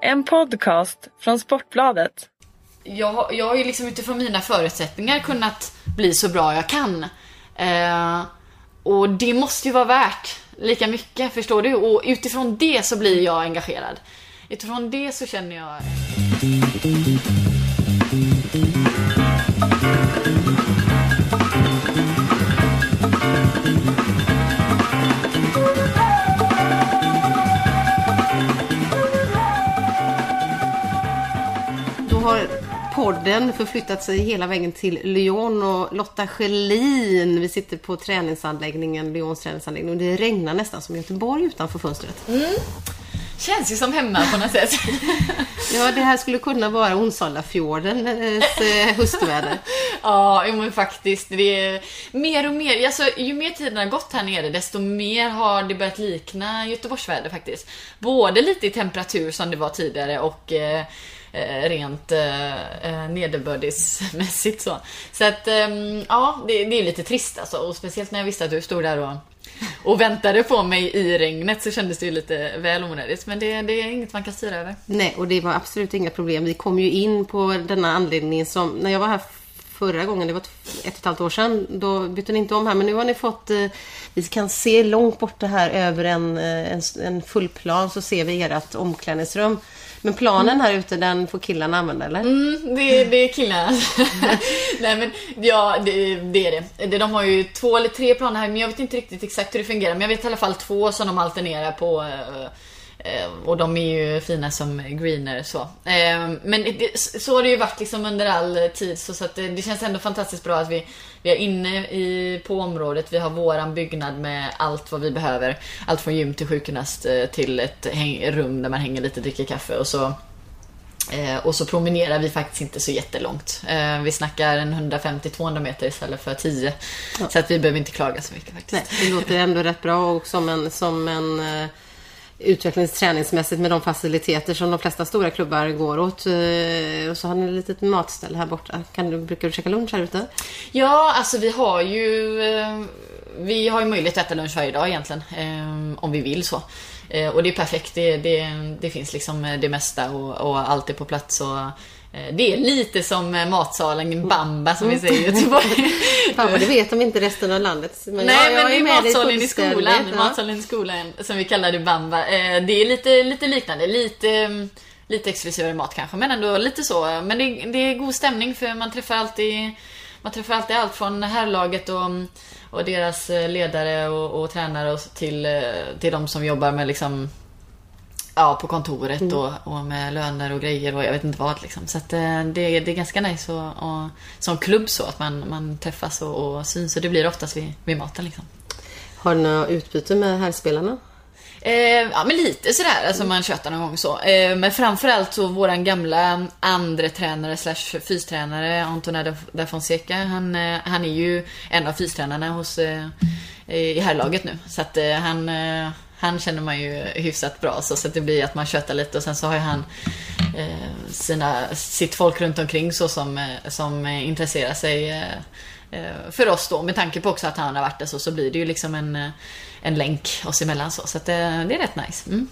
En podcast från Sportbladet. Jag, jag har ju liksom utifrån mina förutsättningar kunnat bli så bra jag kan. Eh, och det måste ju vara värt lika mycket, förstår du? Och utifrån det så blir jag engagerad. Utifrån det så känner jag... podden förflyttat sig hela vägen till Lyon och Lotta Schelin. Vi sitter på träningsanläggningen, Lyons träningsanläggning. Och det regnar nästan som Göteborg utanför fönstret. Känns ju som hemma på något sätt. Ja, det här skulle kunna vara Onsala-fjordens eh, höstväder. Ja, men faktiskt. Det är mer och mer, alltså, ju mer tiden har gått här nere, desto mer har det börjat likna Göteborgsväder faktiskt. Både lite i temperatur som det var tidigare och eh, Eh, rent eh, eh nederbördismässigt så. Så att, ehm, ja, det, det är lite trist alltså. Och speciellt när jag visste att du stod där och och väntade på mig i regnet så kändes det ju lite väl onödigt. Men det, det är inget man kan styra över. Nej, och det var absolut inga problem. Vi kom ju in på denna anledning som, när jag var här förra gången, det var ett och ett halvt år sedan, då bytte ni inte om här. Men nu har ni fått, eh, vi kan se långt borta här över en, eh, en, en full plan så ser vi ert omklädningsrum. Men planen här ute, den får killarna använda eller? Mm, det, det är killarna. Nej men ja, det, det är det. De har ju två eller tre planer här men jag vet inte riktigt exakt hur det fungerar. Men jag vet i alla fall två som de alternerar på. Eh, Och de är ju fina som greener så. Eh, Men det, så har det ju varit liksom under all tid så, så att det, det känns ändå fantastiskt bra att vi, vi är inne i, på området. Vi har våran byggnad med allt vad vi behöver. Allt från gym till sjukgymnast eh, till ett häng, rum där man hänger lite, dricker kaffe och så och så promenerar vi faktiskt inte så jättelångt. Vi snackar en 150-200 meter istället för 10. Så att vi behöver inte klaga så mycket faktiskt. Nej, det låter ändå rätt bra och som en, som en utvecklingsträningsmässigt med de faciliteter som de flesta stora klubbar går åt. Eh, och så har ni ett litet matställe här borta. Kan du, brukar du käka lunch här ute? Ja, alltså vi har ju eh, Vi har ju möjlighet att äta lunch varje dag egentligen. Eh, om vi vill så. Och det är perfekt. Det, det, det finns liksom det mesta och, och allt är på plats. Och, det är lite som eh, matsalen Bamba som vi säger i Göteborg. Fan vad det vet de inte resten av landet. Men Nej jag- jag men det är matsalen i skolan. ja. Matsalen i skolan som vi kallar det Bamba. Eh, Det är lite, lite liknande. Lite, mm, lite exklusivare mat kanske men ändå lite så. Men det, det är god stämning för man träffar alltid man träffar alltid allt från herrlaget och, och deras eh, ledare och, och tränare och till, eh, till de som jobbar med liksom Ja, på kontoret Mm. och, och med löner och grejer och jag vet inte vad liksom. Så att eh, det, det är ganska nice och, och som klubb så att man, man träffas och, och syns och det blir oftast vid, vid maten liksom. Har ni något utbyte med herrspelarna? Eh, ja men lite sådär, alltså man tjötar någon gång så. Eh, men framförallt så våran gamla andre tränare slash fystränare Antonio da Fonseca. Han, eh, han är ju en av fystränarna hos, eh, i herrlaget nu. Så att eh, han, han känner man ju hyfsat bra så, så det blir att man tjötar lite och sen så har ju han eh, sina, sitt folk runt omkring så som, eh, som intresserar sig eh, eh, för oss då. Med tanke på också att han har varit där så, så blir det ju liksom en, eh, en länk oss emellan så. Så att det, det är rätt nice. Mm.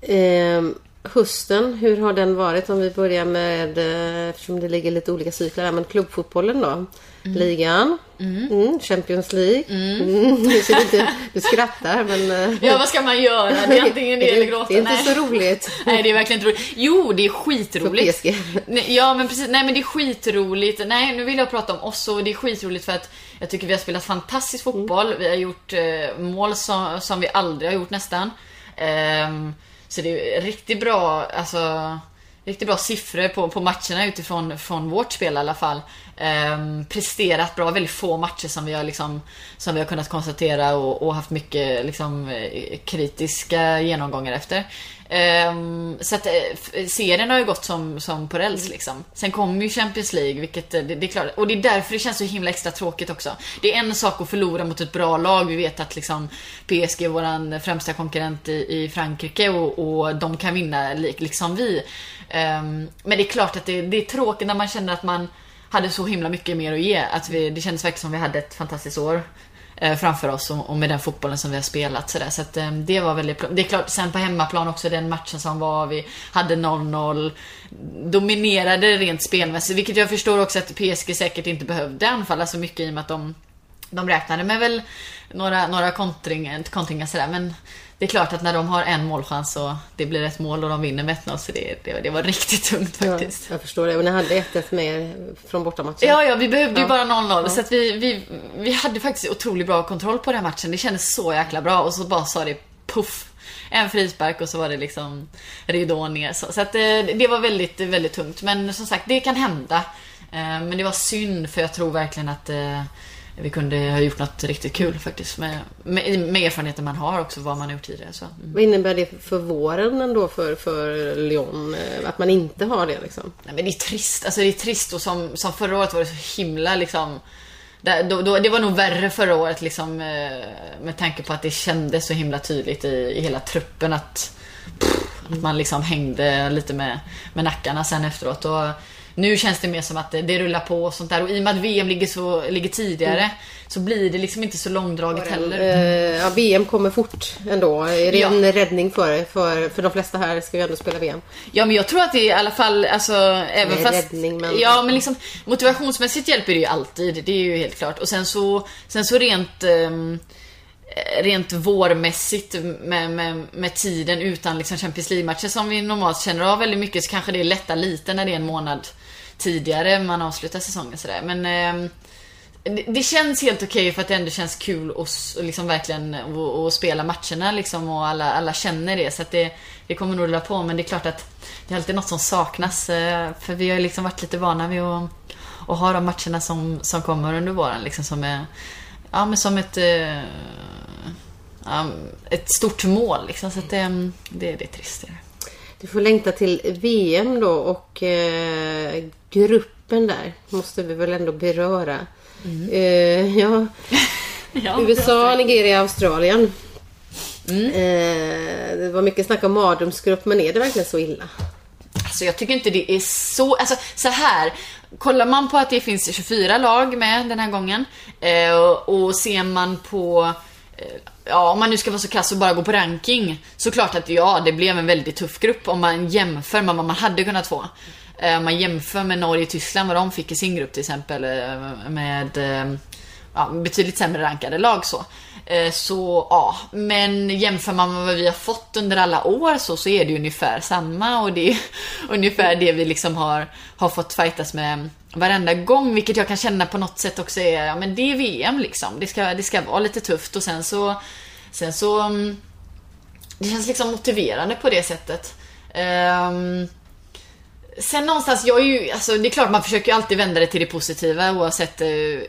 Eh, hösten, hur har den varit? Om vi börjar med, eh, eftersom det ligger lite olika cykler här, men klubbfotbollen då? Ligan, mm. Champions League. Mm. Du, ser inte, du skrattar men... eh, Ja, vad ska man göra? Det är antingen det eller gråta. Det är inte Nej. så roligt. Nej, det är verkligen inte roligt. Jo, det är skitroligt. Ja, men precis. Nej, men det är skitroligt. Nej, nu vill jag prata om oss och det är skitroligt för att jag tycker vi har spelat fantastisk fotboll. Vi har gjort eh, mål som, som vi aldrig har gjort nästan. Ehm, så det är riktigt bra, alltså Riktigt bra siffror på, på matcherna utifrån från vårt spel i alla fall. Ehm, presterat bra, väldigt få matcher som vi har, liksom, som vi har kunnat konstatera och, och haft mycket liksom, eh, kritiska genomgångar efter. Ehm, så att eh, serien har ju gått som, som på räls liksom. Sen kommer ju Champions League, vilket eh, det, det är klart. Och det är därför det känns så himla extra tråkigt också. Det är en sak att förlora mot ett bra lag. Vi vet att liksom PSG är våran främsta konkurrent i, i Frankrike och, och de kan vinna lik, liksom vi. Ehm, men det är klart att det, det är tråkigt när man känner att man hade så himla mycket mer att ge. Att vi, det kändes verkligen som vi hade ett fantastiskt år. Eh, framför oss och, med den fotbollen som vi har spelat. Så, där. så att, eh, det var väldigt... Det är klart, sen på hemmaplan också, den matchen som var, vi hade 0-0. Dominerade rent spelmässigt, vilket jag förstår också att PSG säkert inte behövde anfalla så alltså mycket i och med att de, de räknade med väl några, några kontring, kontringar sådär. Men det är klart att när de har en målchans och det blir ett mål och de vinner med 1-0 så det, det, det, var riktigt tungt faktiskt. Ja, jag förstår det. Och ni hade 1-1 med från bortamatchen. Ja, ja, vi behövde ja. ju bara 0-0. Ja. Så att vi, vi, vi hade faktiskt otroligt bra kontroll på den matchen. Det kändes så jäkla bra och så bara sa det puff. En frispark och så var det liksom ridån ner. Så, så att det, eh, det var väldigt, väldigt tungt. Men som sagt, det kan hända. Eh, men det var synd för jag tror verkligen att eh, vi kunde ha gjort något riktigt kul faktiskt. Med, med, med erfarenheten man har också, vad man har gjort tidigare. Så. Mm. Vad innebär det för våren ändå för, för Lyon? Eh, att man inte har det liksom? Nej men det är trist. Alltså det är trist och som, som förra året var det så himla liksom det, då, då, det var nog värre förra året liksom eh, med tanke på att det kändes så himla tydligt i, i hela truppen att, pff, att man liksom hängde lite med, med nackarna sen efteråt. Och, nu känns det mer som att det, det rullar på och sånt där. Och i och med att VM ligger, så, ligger tidigare mm. så blir det liksom inte så långdraget heller. Eh, ja, VM kommer fort ändå. Är det ja. en räddning för, för, för de flesta här ska ju ändå spela VM. Ja, men jag tror att det i alla fall, alltså även Nej, fast... Räddning, men... Ja, men liksom motivationsmässigt hjälper det ju alltid. Det är ju helt klart. Och sen så, sen så rent... Um, rent vårmässigt med, med, med tiden utan liksom Champions League-matcher som vi normalt känner av väldigt mycket så kanske det lättar lite när det är en månad tidigare man avslutar säsongen sådär. Men eh, det, känns helt okej okay för att det ändå känns kul att liksom verkligen och, spela matcherna liksom och alla, alla känner det. Så att det, det kommer nog rulla på. Men det är klart att det är alltid något som saknas. Eh, för vi har liksom varit lite vana vid att, att ha de matcherna som, som kommer under våren. Liksom som är, ja men som ett eh, ett stort mål liksom. Så att det, det, det är trist. Du får längta till VM då och eh, gruppen där måste vi väl ändå beröra. Mm. Eh, ja. ja. USA, Nigeria, Australien. Mm. Eh, det var mycket snack om mardrömsgrupp, men är det verkligen så illa? Alltså jag tycker inte det är så, alltså så här. Kollar man på att det finns 24 lag med den här gången eh, och ser man på Eh, ja, om man nu ska vara så kass och bara gå på ranking. Så klart att ja, det blev en väldigt tuff grupp om man jämför med vad man hade kunnat få. Eh, om man jämför med Norge och Tyskland, vad de fick i sin grupp till exempel. Eh, med ja, betydligt sämre rankade lag så. Eh, så ja, men jämför man med vad vi har fått under alla år så, så är det ungefär samma och det är ungefär det vi liksom har, har fått fightas med varenda gång, vilket jag kan känna på något sätt också är, ja men det är VM liksom. Det ska, det ska vara lite tufft och sen så, sen så, mm, det känns liksom motiverande på det sättet. Um, sen någonstans, jag är ju, alltså det är klart man försöker alltid vända det till det positiva oavsett eh,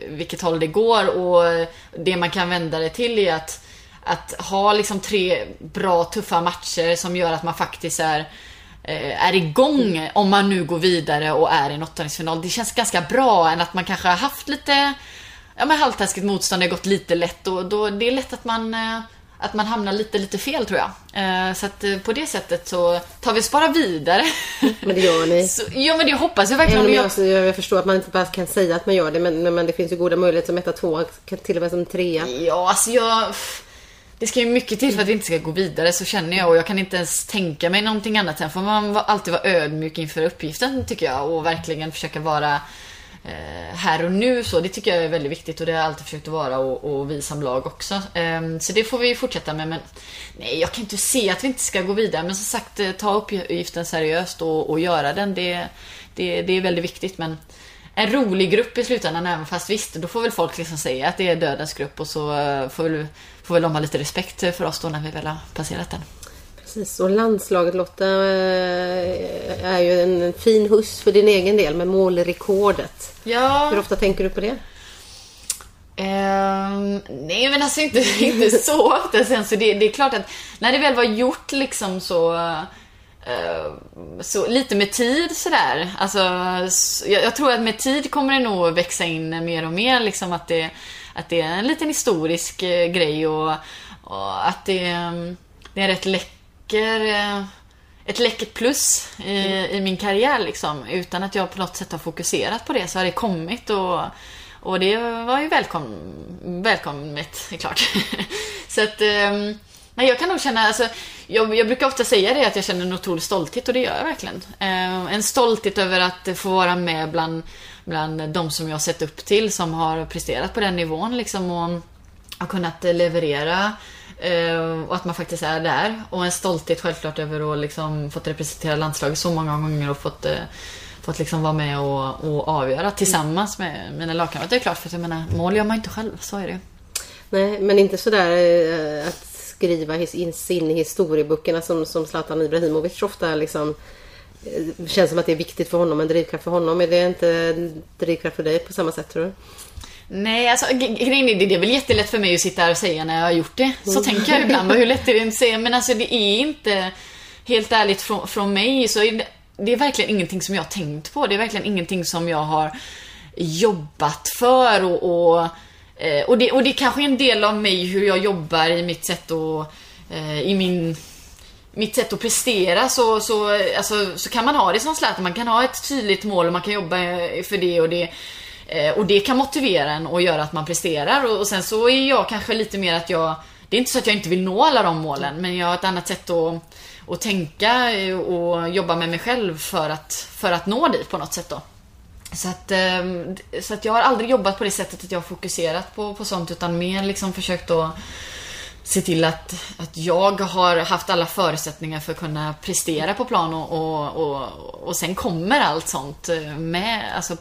vilket håll det går och det man kan vända det till är att, att ha liksom tre bra tuffa matcher som gör att man faktiskt är eh, är igång om man nu går vidare och är i en åttondelsfinal. Det känns ganska bra än att man kanske har haft lite ja, men halvtaskigt motstånd, det har gått lite lätt och då, det är lätt att man eh, att man hamnar lite, lite fel tror jag. Eh, så att på det sätet så tar vi spara vidare. Men det gör ni. Så, ja men det hoppas jag verkligen. Även jag, jag, jag förstår att man inte bara kan säga att man gör det men, men det finns ju goda möjligheter som etta, tvåa, till och med som trea. Ja alltså jag det ska ju mycket till för att vi inte ska gå vidare så känner jag och jag kan inte ens tänka mig någonting annat. Sen får man alltid vara ödmjuk inför uppgiften tycker jag och verkligen försöka vara eh, Eh, här och nu så. Det tycker jag är väldigt viktigt och det har jag alltid försökt att vara och, och vi som lag också. Eh, så det får vi fortsätta med men nej jag kan inte se att vi inte ska gå vidare men som sagt eh, ta uppgiften seriöst och, och göra den. Det, det, det är väldigt viktigt men en rolig grupp i slutändan även fast visst, då får väl folk liksom säga att det är dödens grupp och så eh, får väl, får väl de ha lite respekt för oss då när vi väl har passerat den. Precis, och landslaget Lotta eh, är ju en fin huss för din egen del med målrekordet. Ja. Hur ofta tänker du på det? Um, nej men alltså inte, inte så ofta sen så det, det, är klart att när det väl var gjort liksom så Eh, så lite med tid sådär. Alltså, jag, jag, tror att med tid kommer det nog växa in mer och mer liksom att det, att det är en liten historisk eh, grej och, och att det, det är rätt läcker eh, ett läckert plus i, i, min karriär liksom. Utan att jag på något sätt har fokuserat på det så har det kommit och, Och det var ju välkom välkommet, är klart. så att, um, men jag kan nog känna, alltså, jag, jag, brukar ofta säga det att jag känner en otrolig stolthet och det gör jag verkligen. Uh, en stolthet över att få vara med bland, bland de som jag har sett upp till som har presterat på den nivån liksom och har kunnat leverera Eh, och att man faktiskt är där. Och en stolthet självklart över att liksom fått representera landslaget så många gånger och fått eh, fått liksom vara med och, och avgöra tillsammans med mina lagkamrater. Det är klart, för jag menar, mål gör man inte själv, så är det Nej, men inte sådär eh, att skriva in sin i historieböckerna som, som Zlatan Ibrahimovic ofta liksom känns som att det är viktigt för honom, en drivkraft för honom. Är det inte en drivkraft för dig på samma sätt tror du? Nej, alltså grejen är det är väl jättelätt för mig att sitta här och säga när jag har gjort det. Så mm. tänker jag ibland. Hur lätt är det att säga? Men alltså det är inte, helt ärligt från, från mig, så är det, det är verkligen ingenting som jag har tänkt på. Det är verkligen ingenting som jag har jobbat för och, och, eh, och, det, och det är kanske är en del av mig hur jag jobbar i mitt sätt att, eh, i min mitt sätt att prestera så, så, alltså, så kan man ha det som Zlatan. Man kan ha ett tydligt mål och man kan jobba för det och det. Eh, och det kan motivera en och göra att man presterar. Och, sen så är jag kanske lite mer att jag... Det är inte så att jag inte vill nå alla de målen, men jag har ett annat sätt att att tänka eh, och jobba med mig själv för att, för att nå dit på något sätt då. Så att, eh, så att jag har aldrig jobbat på det sättet att jag har fokuserat på, på sånt utan mer liksom försökt att se till att, att jag har haft alla förutsättningar för att kunna prestera på plan och, och, och, och sen kommer allt sånt med, alltså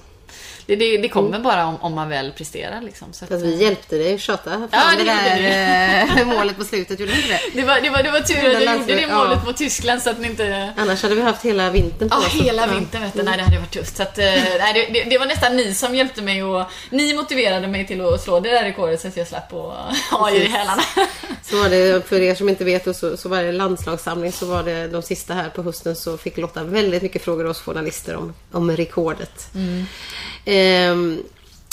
det, det, det kommer mm. bara om, om, man väl presterar. Liksom. Så att, vi eh, hjälpte dig att tjata fram ja, det, det där eh, målet på slutet, gjorde inte det? Det var, det var, det var tur att jag gjorde det målet ja. mot Tyskland så att ni inte... Annars hade vi haft hela vintern på oss. Ja, hela vintern vet du. Nej, det hade varit tufft. Så att, eh, nej, det, det, var nästan ni som hjälpte mig och ni motiverade mig till att slå det där rekordet så att jag slapp att ha i hälarna. Så var det, för er som inte vet, så, så var det landslagssamling så var det de sista här på hösten så fick Lotta väldigt mycket frågor av oss journalister om, om rekordet. Mm. Eh,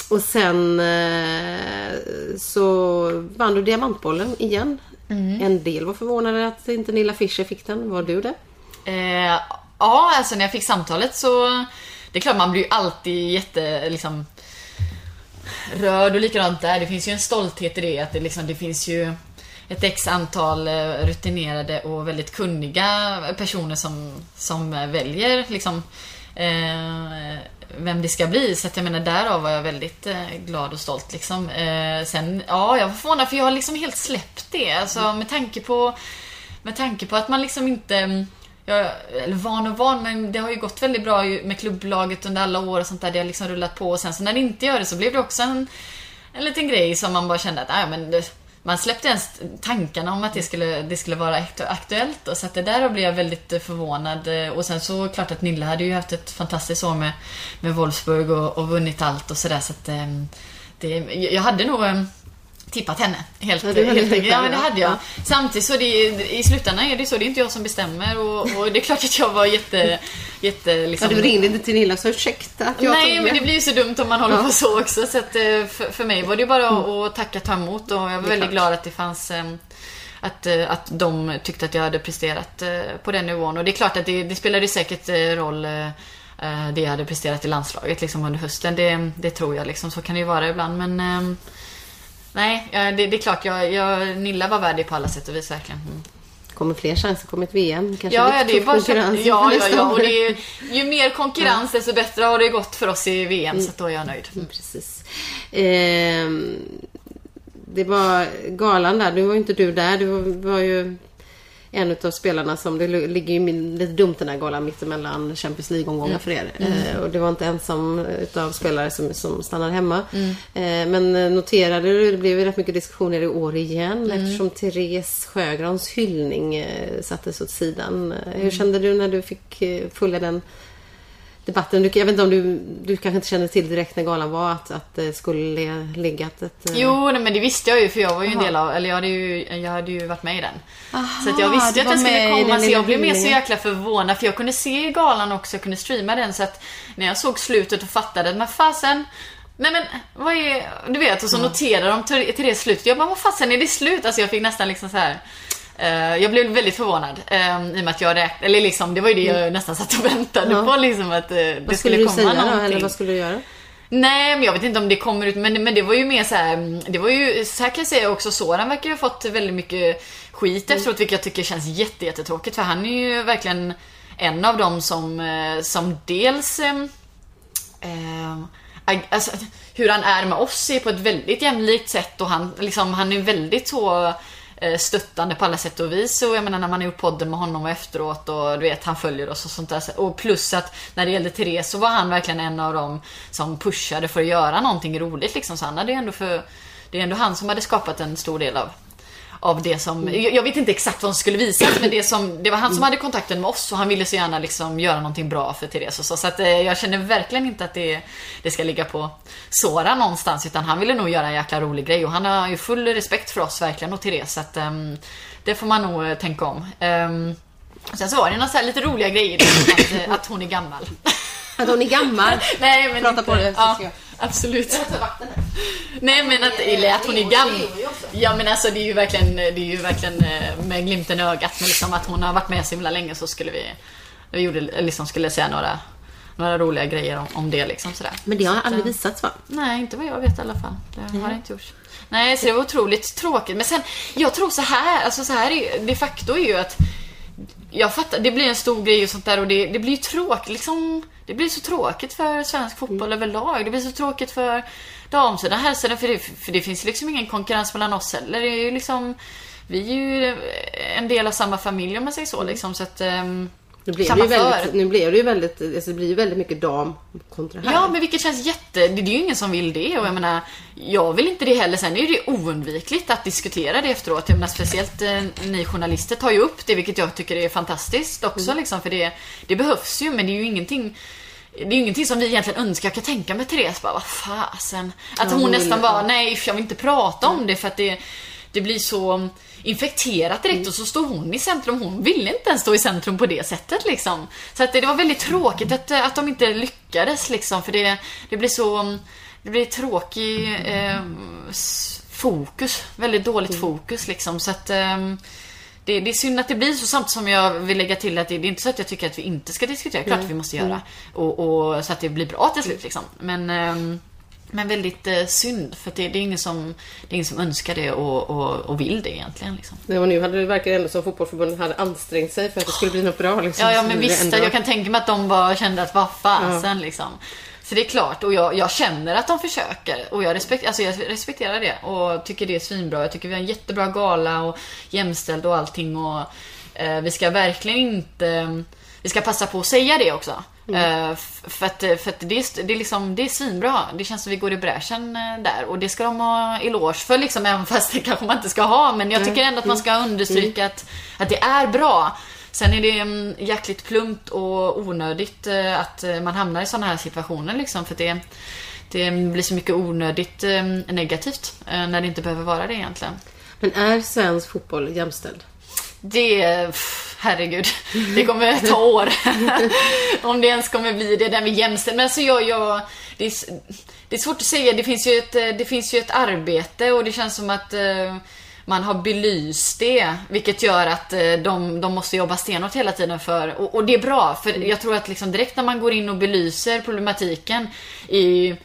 och sen eh, så vann du Diamantbollen igen. Mm. En del var förvånade att inte Nilla Fischer fick den. Var du det? Eh, ja, alltså när jag fick samtalet så... Det är klart, man blir ju alltid jätte... Liksom, rörd och likadant där. Det finns ju en stolthet i det. Att det, liksom, det finns ju ett x antal eh, rutinerade och väldigt kunniga personer som, som väljer liksom, eh, vem det ska bli. Så att jag menar, därav var jag väldigt eh, glad och stolt. Liksom. Eh, sen, ja, jag var förvånad för jag har liksom helt släppt det. Alltså med tanke på, med tanke på att man liksom inte jag, eller van och van, men det har ju gått väldigt bra med klubblaget under alla år och sånt där. Det har liksom rullat på och sen så när det inte gör det så blev det också en, en liten grej som man bara kände att, nej men det, man släppte ens tankarna om att det skulle, det skulle vara aktuellt. Och så att det där blev jag väldigt förvånad. Och sen så klart att Nilla hade ju haft ett fantastiskt år med, med Wolfsburg och, och vunnit allt och sådär. Så att ehm, det, jag hade nog ehm, tippat henne. Helt, ja, helt enkelt. Ja, men det hade jag. Ja. Samtidigt så det, i slutändan är det så, det är inte jag som bestämmer och, och det är klart att jag var jätte... jätte liksom... Ja, du ringde inte till Nilla och sa ursäkta att jag Nej, men det blir ju så dumt om man håller ja. på så också. Så att, eh, för, för mig var det bara mm. att tacka ta emot och jag var väldigt klart. glad att det fanns ehm, att, eh, att de tyckte att jag hade presterat eh, på den nivån. Och det är klart att det, det spelade säkert roll det jag hade presterat i landslaget liksom under hösten. Det, det tror jag liksom. Så kan det ju vara ibland. Men ehm, Nej, det, det är klart. Jag, jag, Nilla var värdig på alla sätt och vis verkligen. Mm. kommer fler chanser, kommer ett VM. Kanske ja, det är bara konkurrens. Ja, ja, ja. Och det är, ju mer konkurrens desto bättre har det gått för oss i VM. Mm. Så då är jag nöjd. Mm. Precis. Eh, det var galan där. Nu var ju inte du där. Du var ju en av spelarna som, det ligger ju lite dumt den här galan mittemellan Champions League-omgångar mm. för er. Mm. Eh, och det var inte ensam utav spelare som, som stannade hemma. Mm. Eh, men eh, noterade du, det blev ju rätt mycket diskussioner i år igen mm. eftersom Therese Sjögrans hyllning eh, sattes åt sidan. Eh, hur mm. kände du när du fick eh, följa den debatten. Du, jag vet inte om du, du kanske inte kände till direkt när galan var att, att det skulle legat ett... Eh, jo, nej, men det visste jag ju för jag var ju Aha. en del av, eller jag hade ju, jag hade ju varit med i den. Aha, så att jag visste att den skulle komma så jag blev mer så jäkla förvånad för jag kunde se galan också, jag kunde streama den så att när jag såg slutet och fattade att men fasen Nej men vad är, du vet och så noterar de till, det slutet. Jag bara vad fasen är det slut? Alltså jag fick nästan liksom så här jag blev väldigt förvånad uh, i och med att jag räknade, eller liksom, det var ju det jag mm. nästan satt och väntade ja. på liksom att uh, det skulle, skulle komma säga, någonting. Då, eller vad skulle du göra? Nej, men jag vet inte om det kommer ut. Men, men det var ju mer så här. Det var ju, så här kan jag säga också, Soran verkar ha fått väldigt mycket skit efteråt, vilket jag tycker känns jätte, jättetråkigt. För han är ju verkligen en av dem som, eh, som dels eh, eh, alltså, hur han är med oss är på ett väldigt jämlikt sätt och han, liksom, han är väldigt så eh, Eh, stöttande på alla sätt och vis. Och jag menar när man har gjort podden med honom och efteråt och du vet han följer oss och sånt där. Och plus att när det gällde Therese så var han verkligen en av dem som pushade för att göra någonting roligt liksom. Så han hade ju ändå för, det är ändå han som hade skapat en stor del av av det som, jag vet inte exakt vad som skulle visas men det, som, det var han som hade kontakten med oss och han ville så gärna liksom göra någonting bra för Therese och så. Så att, eh, jag känner verkligen inte att det, det ska ligga på Sora någonstans utan han ville nog göra en jäkla rolig grej och han har ju full respekt för oss verkligen och Therese. Så att, um, det får man nog eh, tänka om. Um, sen så var det några så lite roliga grejer, att, eh, att hon är gammal. Att hon är gammal? Nej men Prata inte, på det. Ja, absolut. Nej men att, eller att hon är gammal. Ja men alltså det är ju verkligen, det är ju verkligen eh, med glimten i ögat. Men liksom att hon har varit med så himla länge så skulle vi, vi gjorde, liksom skulle säga några, några roliga grejer om, om det liksom sådär. Men det har Så aldrig eh, visats va? Nej, inte vad jag vet i alla fall. Det har det inte gjorts. Nej, så det var otroligt tråkigt. Men sen, jag tror så här, alltså så här är ju, de facto är ju att jag fattar, det blir en stor grej och sånt där och det, det blir ju tråkigt liksom. Det blir så tråkigt för svensk fotboll överlag. Det blir så tråkigt för damsidan, herrsidan. För det, för det finns liksom ingen konkurrens mellan oss heller. Det är ju liksom, vi är ju en del av samma familj om man säger så liksom. Så att, ehm, Nu blev, det ju väldigt, för. nu blev det ju väldigt, alltså det blir ju väldigt mycket dam kontra här. Ja, men vilket känns jätte... Det är ju ingen som vill det och jag menar, jag vill inte det heller. Sen är det oundvikligt att diskutera det efteråt. Jag menar, speciellt eh, ni journalister tar ju upp det, vilket jag tycker är fantastiskt också liksom, för det, det behövs ju, men det är ju ingenting det är ju ingenting som vi egentligen önskar. Jag kan tänka mig Therese bara, vad fasen. Att Ja, hon hon nästan bara, nej jag vill inte prata om det för att det, det blir så infekterat direkt Mm. och så står hon i centrum. Hon ville inte ens stå i centrum på det sättet liksom. Så att det, det var väldigt tråkigt att, att de inte lyckades liksom för det, det blir så, det blir tråkig eh, fokus. Väldigt dåligt Mm. fokus liksom så att ehm, det, det är synd att det blir så samtidigt som jag vill lägga till att det, det är inte så att jag tycker att vi inte ska diskutera. Klart vi måste göra. Och, och, så att det blir bra till slut liksom. Men, ehm, men väldigt eh, synd för det, det, är ingen som, det är ingen som önskar det och, och, och vill det egentligen. Liksom. Nej, och nu hade det verkar ändå som fotbollsförbundet hade ansträngt sig för att det skulle bli något bra. Liksom. Ja, ja men visst, ändå- jag kan tänka mig att de bara kände att vad fasen liksom. Så det är klart, och jag, jag känner att de försöker och jag, respekt, alltså jag respekterar det och tycker det är svinbra. Jag tycker vi har en jättebra gala och jämställd och allting och eh, vi ska verkligen inte... Vi ska passa på att säga det också. Eh, f- för att, för att det, är, det, är liksom, det är svinbra. Det känns som vi går i bräschen eh, där och det ska de ha eloge för liksom, även fast det kanske man inte ska ha. Men jag tycker ändå att man ska understryka att, att det är bra. Sen är det mm, jäkligt plumpt och onödigt eh, att eh, man hamnar i sådana här situationer liksom. För att det, det blir så mycket onödigt eh, negativt eh, när det inte behöver vara det egentligen. Men är svensk fotboll jämställd? Det, herregud, det kommer ta år. Om det ens kommer bli det där med jämställd. Men alltså jag, jag det, är, det är svårt att säga. Det finns ju ett, eh, det finns ju ett arbete och det känns som att eh, man har belyst det. Vilket gör att eh, de, de måste jobba stenhårt hela tiden för, och, och det är bra. För jag tror att liksom direkt när man går in och belyser problematiken i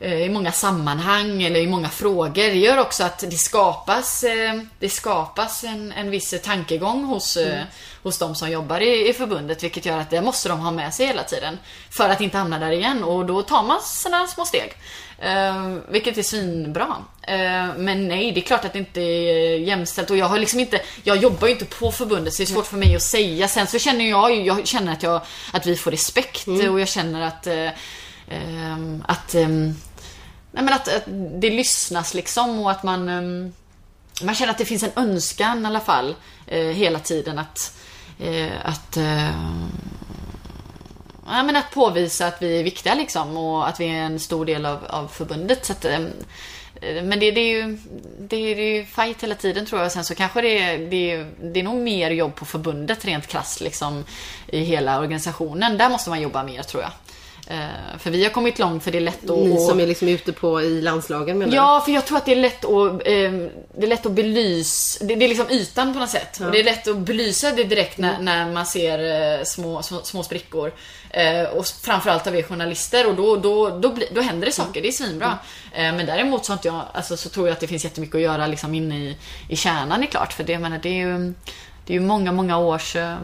i många sammanhang eller i många frågor. Det gör också att det skapas, eh, det skapas en, en viss tankegång hos, eh, hos de som jobbar i, i förbundet. Vilket gör att det måste de ha med sig hela tiden. För att inte hamna där igen. Och då tar man sina små steg. Eh, vilket är svinbra. Eh, men nej, det är klart att det inte är jämställt. Och jag har liksom inte, jag jobbar ju inte på förbundet så det är svårt för mig att säga. Sen så känner jag ju, jag känner att, jag, att vi får respekt och jag känner att eh, att, ehm, nej men att, att det lyssnas liksom och att man um, man känner att det finns en önskan i alla fall eh, hela tiden att eh, att eh, ja, men att påvisa att vi är viktiga liksom och att vi är en stor del av, av förbundet. Så att, ehm, eh, men det, det, är ju, det är ju fight hela tiden tror jag. Sen så kanske det är, det är, det är nog mer jobb på förbundet rent krasst liksom i hela organisationen. Där måste man jobba mer tror jag. Eh, för vi har kommit långt för det är lätt att... Ni som är liksom ute på i landslagen menar Ja, för jag tror att det är lätt att, eh, det är lätt att belysa, det, det är liksom ytan på något sätt. Och det är lätt att belysa det direkt när, när man ser eh, små, små, små sprickor. Eh, och framförallt av er journalister och då, då, då, bli, då händer det saker, det är svinbra. Eh, men däremot så, inte jag, alltså, så tror jag att det finns jättemycket att göra liksom inne i, i kärnan är klart. För det, menar, det är ju det är ju många, många års eh,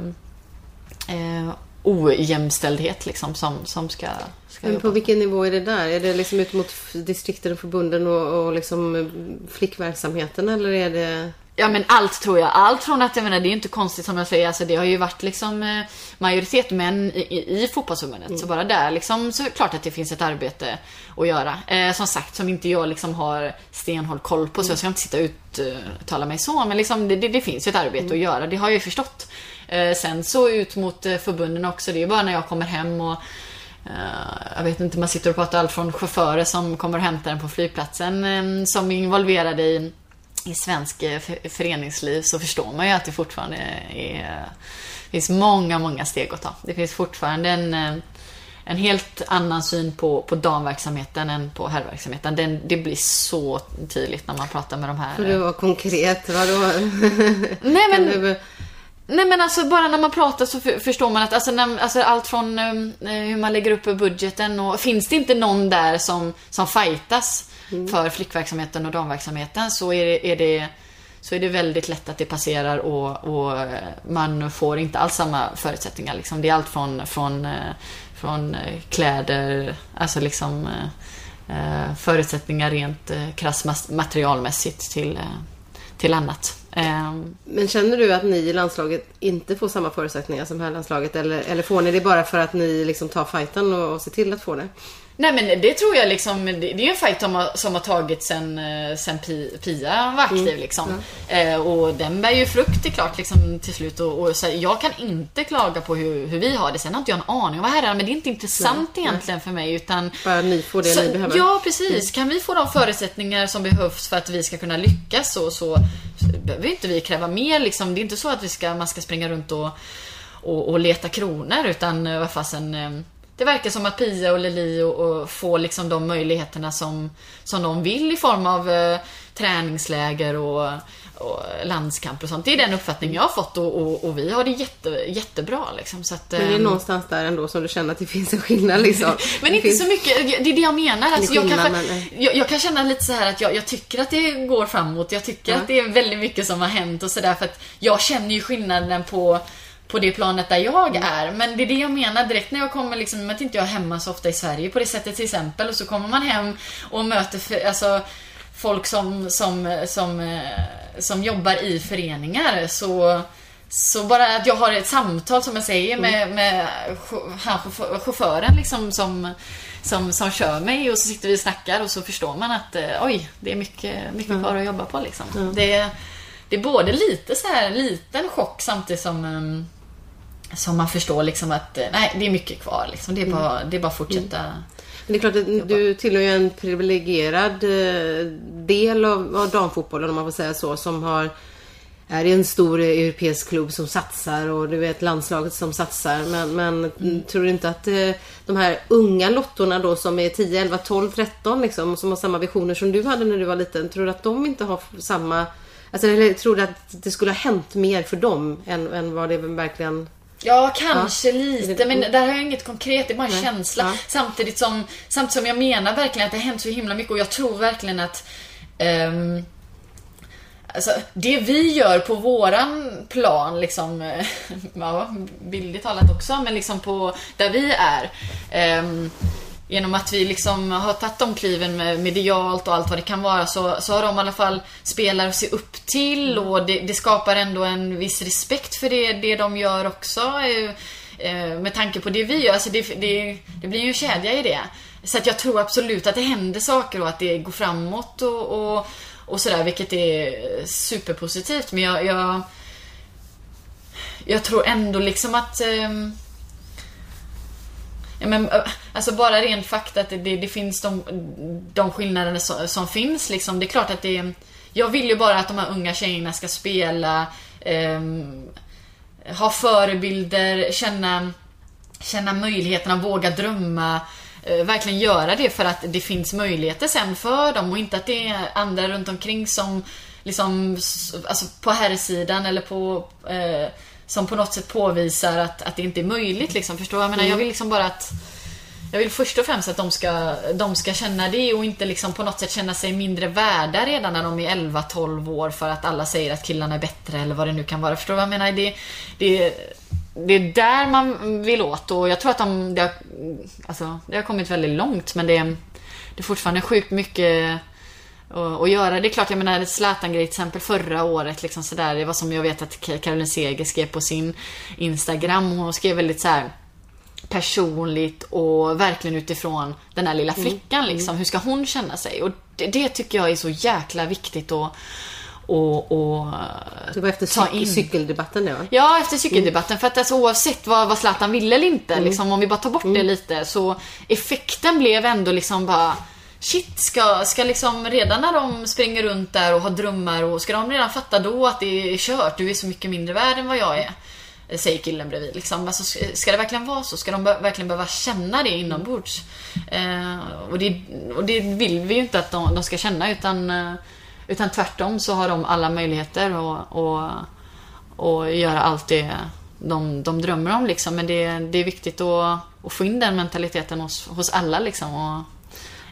eh, ojämställdhet liksom som, som ska, ska Men på jobba. vilken nivå är det där? Är det liksom ut mot distrikten och förbunden och, och liksom eh, flickverksamheten eller är det... Ja men allt tror jag. Allt från att, jag menar det är inte konstigt som jag säger, alltså det har ju varit liksom eh, majoritet män i, i, fotbollsförbundet. Så bara där liksom så är det klart att det finns ett arbete att göra. Eh, som sagt, som inte jag liksom har stenhåll koll på så jag ska inte sitta ut uh, tala mig så. Men liksom det, det, det finns ju ett arbete att göra, det har jag ju förstått. Eh, sen så ut mot eh, förbunden också, det är ju bara när jag kommer hem och Eh, jag vet inte, man sitter och pratar allt från chaufförer som kommer och hämtar en på flygplatsen som är involverade i, i svensk för- föreningsliv så förstår man ju att det fortfarande är, finns många, många steg att ta. Det finns fortfarande en, en helt annan syn på, på damverksamheten än på herrverksamheten. Den, det blir så tydligt när man pratar med de här... För det var konkret, vadå? Nej men, du- Nej men alltså bara när man pratar så för, förstår man att alltså, när, alltså allt från eh, hur man lägger upp budgeten och finns det inte någon där som, som fightas för flickverksamheten och damverksamheten så är det, är det så är det väldigt lätt att det passerar och, och eh, man får inte alls samma förutsättningar. Liksom. Det är allt från, från, eh, från kläder, alltså liksom förutsättningar rent mas- materialmässigt till, till annat. Ehm. Men känner du att ni i landslaget inte får samma förutsättningar som här landslaget eller, eller får ni det bara för att ni liksom tar fighten och, och ser till att få det? Nej men det tror jag liksom, det är ju en fight som har, som har tagit sen, eh, sen Pi, Pia var aktiv liksom. Eh, och den bär ju frukt det är klart liksom till slut. Och, och så, här, jag kan inte klaga på hur, hur vi har det. Sen har inte jag en aning om vad herrarna, men det är inte intressant egentligen för mig utan Bara ni får det så, ni behöver? Ja, precis. Kan vi få de förutsättningar som behövs för att vi ska kunna lyckas så, så, så behöver inte vi kräva mer. Liksom. Det är inte så att vi ska, man ska springa runt och, och, och leta kronor, utan eh, vad fasen... eh, Det verkar som att Pia och Lili och, och får liksom de möjligheterna som, som de vill i form av eh, träningsläger och, och landskamp och sånt. Det är den uppfattning jag har fått och, och, och vi har det jätte, jättebra. Liksom. Så att, Men det är ehm, någonstans där ändå som du känner att det finns en skillnad liksom? men Det inte finns... så mycket, det är det jag menar. Alltså, jag, kanske, men- jag, jag kan känna lite så här att jag, jag tycker att det går framåt. Jag tycker Ja. att det är väldigt mycket som har hänt och sådär. För att jag känner ju skillnaden på, på det planet där jag är. Men det är det jag menar direkt när jag kommer, liksom, med att inte jag är hemma så ofta i Sverige på det sättet till exempel. Och så kommer man hem och möter alltså, folk som, som, som, eh, som jobbar i föreningar. Så så bara att jag har ett samtal som jag säger med, med chau- han, chauffö- chauffören liksom som, som, som kör mig och så sitter vi och snackar och så förstår man att eh, oj, det är mycket, mycket kvar att jobba på liksom. Det, är- det är både lite så här liten chock samtidigt som som man förstår liksom att eh, nej, det är mycket kvar liksom. Det är bara, det är bara att fortsätta. Men det är klart att du tillhör ju en privilegierad eh, del av, av damfotbollen om man får säga så som har är i en stor europeisk klubb som satsar och du vet landslaget som satsar. Men, men Mm. tror du inte att eh, de här unga lottorna då som är 10, 11, 12, 13 liksom som har samma visioner som du hade när du var liten. Tror du att de inte har samma... Alltså, eller tror du att det skulle ha hänt mer för dem än, än vad det verkligen... Ja, kanske Ja. lite, men där har jag inget konkret, det är bara en Nej. känsla. Ja. Samtidigt, som, samtidigt som jag menar verkligen att det har hänt så himla mycket och jag tror verkligen att ehm, Alltså, det vi gör på våran plan, liksom, ja, bildligt talat också, men liksom på där vi är. ehm, genom att vi liksom har tagit de kliven med medialt och allt vad det kan vara så, så har de i alla fall spelare att se upp till och det, det skapar ändå en viss respekt för det, det de gör också. eh, eh, Med tanke på det vi gör. Alltså det, det, det blir ju en kedja i det. Så att jag tror absolut att det händer saker och att det går framåt och, och, och sådär, vilket är superpositivt. Men jag, jag, jag tror ändå liksom att ehm, Ja, men, alltså bara rent fakta att det, det, det finns de, de skillnaderna som, som finns. Liksom. Det är klart att det är, Jag vill ju bara att de här unga tjejerna ska spela, eh, ha förebilder, känna, känna möjligheterna, våga drömma. Eh, verkligen göra det för att det finns möjligheter sen för dem och inte att det är andra runt omkring som liksom, alltså på herrsidan eller på eh, som på något sätt påvisar att, att det inte är möjligt liksom. Förstår du? Jag menar, jag vill liksom bara att jag vill först och främst att de ska, de ska känna det och inte liksom på något sätt känna sig mindre värda redan när de är 11-12 år för att alla säger att killarna är bättre eller vad det nu kan vara. Förstår du vad jag menar? Det, det, det är där man vill åt och jag tror att de, det, har, alltså, det har kommit väldigt långt men det, det är fortfarande sjukt mycket att- att göra. Det är klart, jag menar Zlatan-grej till exempel förra året. Liksom sådär, det var som jag vet att Caroline Seger skrev på sin Instagram. Hon skrev väldigt så här personligt och verkligen utifrån den här lilla flickan. Liksom. Hur ska hon känna sig? Och det, det tycker jag är så jäkla viktigt att och, och Det var efter ta in. cykeldebatten då. Ja, efter cykeldebatten. För att alltså, oavsett vad, vad Zlatan ville eller inte, Mm. liksom, om vi bara tar bort det lite, så effekten blev ändå liksom bara Shit, ska, ska liksom redan när de springer runt där och har drömmar och ska de redan fatta då att det är kört, du är så mycket mindre värd än vad jag är. Säger killen bredvid. Liksom. Alltså, ska- det verkligen vara så? Ska de verkligen behöva känna det inombords? Eh, och, det, och det vill vi ju inte att de, de ska känna utan, eh, utan tvärtom så har de alla möjligheter och, och, och göra allt det de, de drömmer om. Liksom. Men det, det är viktigt att, att få in den mentaliteten hos, hos alla. Liksom. Och,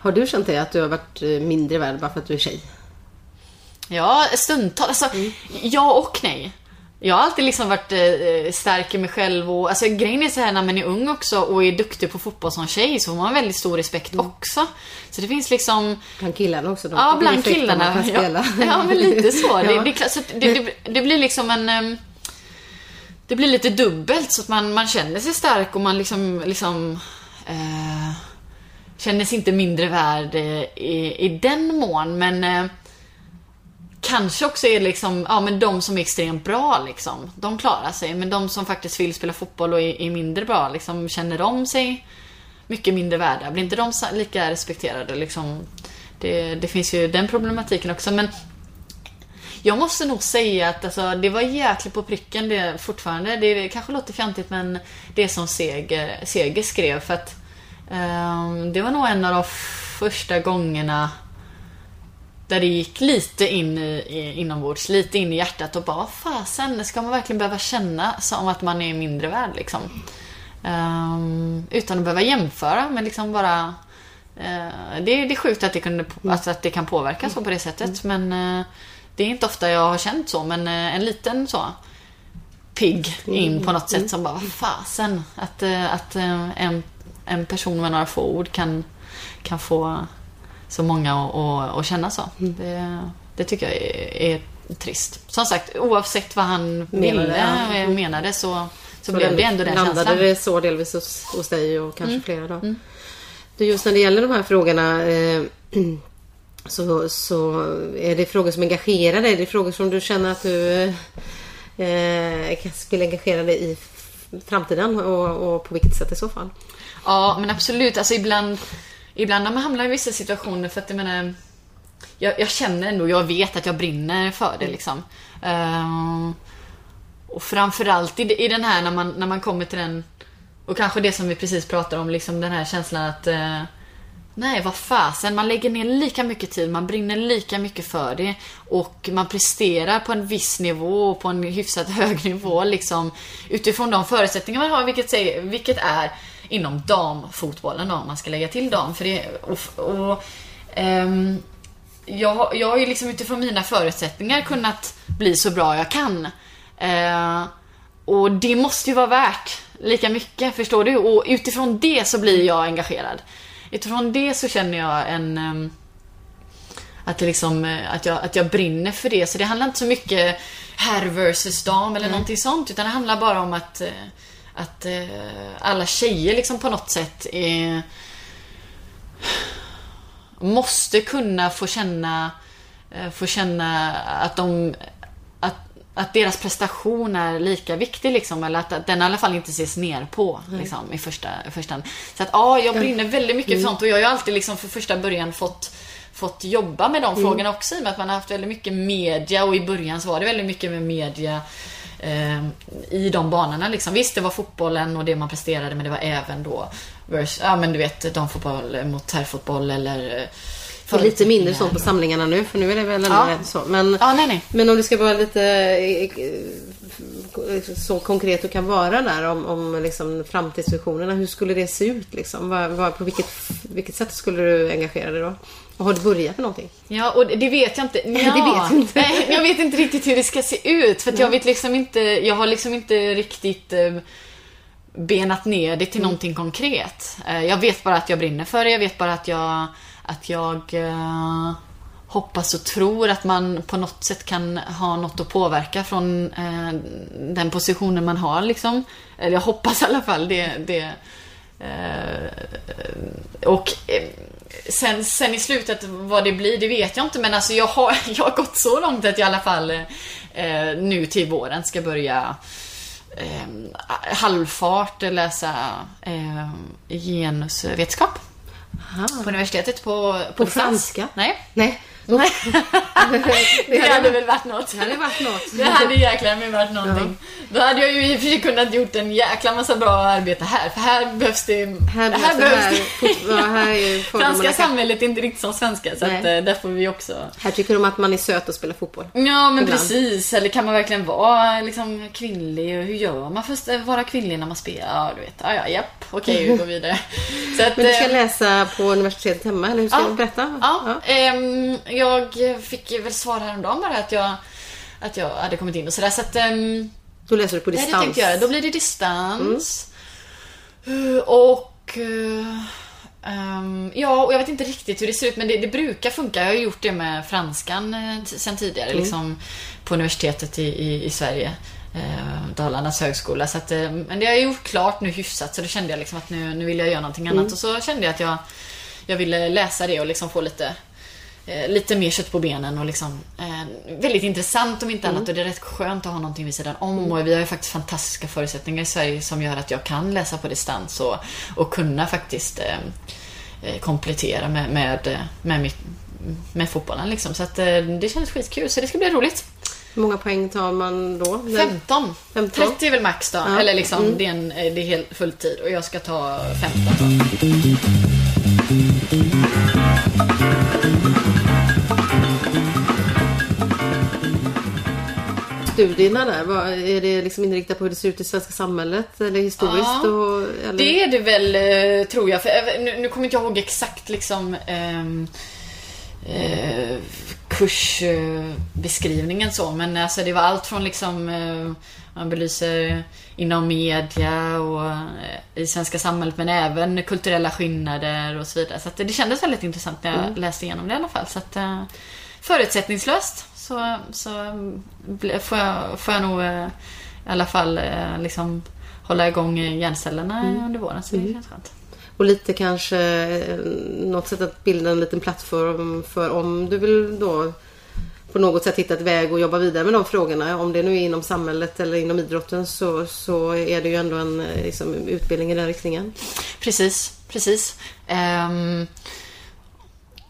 har du känt det att du har varit eh, mindre värd bara för att du är tjej? ja, stundtals. Alltså, Ja och nej. Jag har alltid liksom varit eh, stark i mig själv och alltså, grejen är så här när man är ung också och är duktig på fotboll som tjej så får man väldigt stor respekt också. Så det finns liksom Bland killarna också? De Ja, bland killarna. Ja, ja, men lite så. Det, Ja. det, klart, så det, det, det blir liksom en... Det blir lite dubbelt så att man, man känner sig stark och man liksom... liksom eh, känner sig inte mindre värd eh, i, i den mån, men... Eh, kanske också är liksom, ja men de som är extremt bra liksom, de klarar sig. Men de som faktiskt vill spela fotboll och är, är mindre bra, liksom, känner de sig mycket mindre värda? Blir inte de lika respekterade liksom? Det, det finns ju den problematiken också men jag måste nog säga att alltså, det var jäkligt på pricken det fortfarande. Det kanske låter fjantigt men det som Seger, Seger skrev för att det var nog en av de första gångerna där det gick lite in i, inombords, lite in i hjärtat och bara "Vad fasen, ska man verkligen behöva känna som att man är mindre värd liksom? Ehm, utan att behöva jämföra men liksom bara eh, det, det är sjukt att det, kunde, alltså att det kan påverka så på det sättet men eh, det är inte ofta jag har känt så men eh, en liten så pigg in på något sätt som bara, vad fasen? Att, att en, en person med några få ord kan, kan få så många att, att, att känna så. Det, det tycker jag är, är trist. Som sagt, oavsett vad han Menade, ville, ja. eh, menade så, så, Så blev det ändå den landade känslan. det så delvis hos, hos dig och kanske flera då. Du, just när det gäller de här frågorna eh, så, så är det frågor som engagerar dig? Det är frågor som du känner att du eh, kan- vill engagera dig i framtiden och, och på vilket sätt i så fall? Ja, men absolut. Alltså ibland, ibland när man hamnar i vissa situationer för att jag menar jag, jag känner ändå, jag vet att jag brinner för det liksom. Uh, och framförallt i, i den här när man, när man kommer till den och kanske det som vi precis pratade om, liksom den här känslan att uh, Nej, vad fasen. Man lägger ner lika mycket tid, man brinner lika mycket för det. Och man presterar på en viss nivå och på en hyfsat hög nivå liksom. Utifrån de förutsättningar man har, vilket, vilket är inom damfotbollen då, om man ska lägga till dam. För det, och, och, ehm, jag, jag har ju liksom utifrån mina förutsättningar kunnat bli så bra jag kan. Eh, och det måste ju vara värt lika mycket, förstår du? Och utifrån det så blir jag engagerad. Utifrån det så känner jag en... ehm, att, det liksom, eh, att, jag, att jag brinner för det. Så det handlar inte så mycket herr versus dam eller någonting sånt. Utan det handlar bara om att, eh, att eh, alla tjejer liksom på något sätt är, måste kunna få känna, eh, få känna att de att, att deras prestation är lika viktig liksom, eller att, att den i alla fall inte ses ner på liksom, i första, i första hand. Så att ja, jag brinner väldigt mycket för sånt och jag har ju alltid liksom för första början fått fått jobba med de frågorna också i och med att man har haft väldigt mycket media och i början så var det väldigt mycket med media eh, i de banorna liksom. Visst, det var fotbollen och det man presterade men det var även då vers, ja men du vet damfotboll mot herrfotboll eller eh, Det är lite mindre sånt på samlingarna nu för nu är det väl ändå Ja. rätt så. Men, Ja, nej, nej. men om det ska vara lite eh, så konkret du kan vara där om, om liksom framtidsvisionerna. Hur skulle det se ut liksom? Vad, vad, på vilket, vilket sätt skulle du engagera dig då? Och har du börjat med någonting? Ja, och det vet jag inte. Ja, vet du inte. Nej, jag vet inte riktigt hur det ska se ut. För att jag vet liksom inte, jag har liksom inte riktigt eh, benat ner det till Mm. någonting konkret. Eh, jag vet bara att jag brinner för det. Jag vet bara att jag, att jag eh, hoppas och tror att man på något sätt kan ha något att påverka från den positionen man har liksom. Eller jag hoppas i alla fall det. det och sen, sen i slutet vad det blir, det vet jag inte. Men alltså jag har, jag har gått så långt att jag i alla fall eh, nu till våren ska börja eh, halvfart läsa eh, genusvetenskap på universitetet på, på, På franska? Nej. Nej. Nej. det, Det hade väl varit något. det hade varit något. Det hade jäklar mig varit någonting. Då hade jag ju i och för sig kunnat gjort en jäkla massa bra arbete här. För här behövs det... Här behövs det här, fot- ja, här är fördomarna Franska samhället är inte riktigt som svenska. Så Nej. att, eh, där får vi också... Här tycker de att man är söt och spelar fotboll. Ja men Ibland. precis. Eller kan man verkligen vara liksom kvinnlig? Och hur gör man för att vara kvinnlig när man spelar? Ja du vet. Ja, ja japp. Okej vi går vidare. Så att, Men du ska eh, läsa på universitetet hemma, eller hur ska Ja. du berätta? Ja, ehm, jag fick väl svar häromdagen bara att jag, att jag hade kommit in och sådär. Så att, ehm, Då läser du på Nej, det distans. tänkte jag. Då blir det distans. Uh, Och... uh, ehm, ja, och jag vet inte riktigt hur det ser ut men det, det brukar funka. Jag har gjort det med franskan uh, sen tidigare liksom på universitetet i, i, i Sverige. Uh, Dalarnas högskola. Så att, eh, men det har jag gjort klart nu hyfsat så då kände jag liksom att nu, nu vill jag göra någonting annat. Och så kände jag att jag, jag ville läsa det och liksom få lite eh, lite mer kött på benen och liksom eh, väldigt intressant om inte annat och det är rätt skönt att ha någonting vid sidan om och vi har ju faktiskt fantastiska förutsättningar i Sverige som gör att jag kan läsa på distans och, och kunna faktiskt eh, eh, komplettera med, med, eh, med, mitt, med fotbollen liksom. Så att det känns skitkul så det ska bli roligt. Hur många poäng tar man då? När- 15. 15. 30 är väl max då. Ja. Eller liksom, det är, en, det är helt fulltid och jag ska ta 15 då. Studierna där, vad, är det liksom inriktat på hur det ser ut i svenska samhället? Eller historiskt? Ja, och, eller? Det är det väl, eh, tror jag. För, jag- nu, nu kommer inte jag ihåg exakt liksom eh, kursbeskrivningen så, men alltså det var allt från liksom eh, man belyser inom media och eh, i svenska samhället men även kulturella skillnader och så vidare. Så det, kändes väldigt intressant när jag Mm. läste igenom det i alla fall. Så att, eh, förutsättningslöst så, så får, jag, får jag nog eh, i alla fall eh, liksom hålla igång hjärncellerna Mm. under våren. Så det känns skönt. Och lite kanske eh, något sätt att bilda en liten plattform för om du vill då på något sätt hitta ett väg och jobba vidare med de frågorna. Om det nu är inom samhället eller inom idrotten så, så är det ju ändå en liksom, utbildning i den riktningen. Precis, precis. Ehm,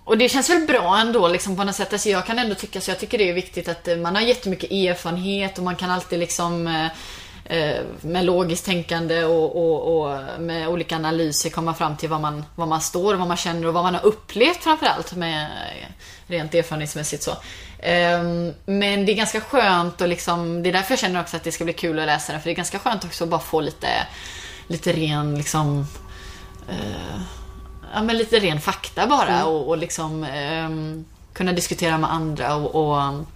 och det känns väl bra ändå liksom på något sätt. Alltså jag kan ändå tycka så. Jag tycker det är viktigt att eh, man har jättemycket erfarenhet och man kan alltid liksom eh, eh, med logiskt tänkande och, och, och med olika analyser komma fram till vad man, vad man står, vad man känner och vad man har upplevt framförallt med eh, rent erfarenhetsmässigt så. Ehm, men det är ganska skönt och liksom, det är därför jag känner också att det ska bli kul att läsa den. För det är ganska skönt också att bara få lite, lite ren liksom eh, ja, men lite ren fakta bara och, och liksom ehm, kunna diskutera med andra och, och um,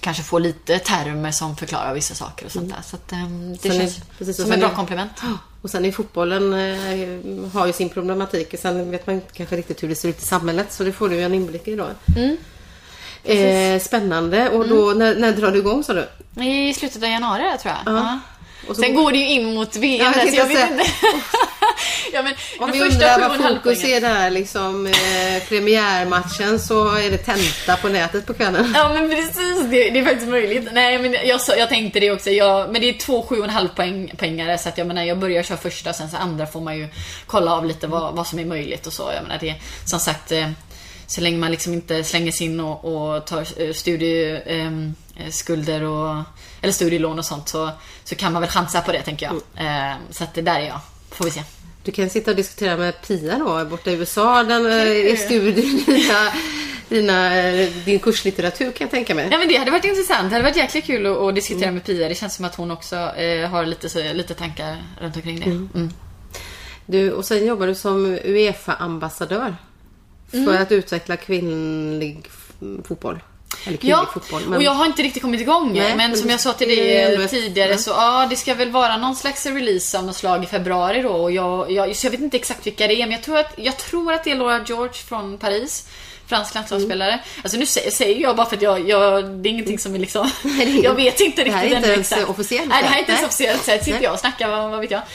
kanske få lite termer som förklarar vissa saker och sånt där. Så att, ehm, det Sen är- känns precis, och som ett bra är- komplement. Och sen i fotbollen eh, har ju sin problematik. Sen vet man inte kanske riktigt hur det ser ut i samhället. Så det får du en inblick i då. Mm. Eh, spännande. Och då, när, när drar du igång sa du? I slutet av januari tror jag. Ja. Och så- Sen går det ju in mot VM Ja, jag jag vet inte. ja, men Om vi undrar och vad fokus är där liksom eh, premiärmatchen så är det tenta på nätet på kvällen. Ja men precis, det, det är faktiskt möjligt. Nej men jag, jag tänkte det också. Jag, men det är två sju och en halv poäng, poängare så att jag menar jag börjar köra första sen så andra får man ju kolla av lite vad, vad som är möjligt och så. Jag menar det som sagt eh, så länge man liksom inte slänger sig in och, och tar eh, studieskulder och eller studielån och sånt så, så kan man väl chansa på det tänker jag. Eh, så att det där är jag. Får vi se. Du kan sitta och diskutera med Pia då borta i USA. Den är studien dina, dina, din kurslitteratur kan jag tänka mig. Ja men det hade varit intressant. Det hade varit jäkligt kul att, att diskutera med Pia. Det känns som att hon också eh, har lite, lite tankar runt omkring det. Mm. Du, och sen jobbar du som Uefa-ambassadör. För Mm. att utveckla kvinnlig fotboll. Eller kvinnlig Ja, fotboll. men- och jag har inte riktigt kommit igång. Nej, men som jag sa till dig eh, tidigare ja. så ja, det ska väl vara någon slags release av något slag i februari då. Och jag, jag, så jag vet inte exakt vilka det är, men jag tror att, jag tror att det är Laura George från Paris. Fransk landslagsspelare. Mm. Alltså nu säger, säger jag bara för att jag, jag, det är ingenting som är liksom... jag vet inte det här riktigt är inte ens officiellt, Nej, det här är inte ens officiellt. Så här sitter jag och snackar, vad, vad vet jag.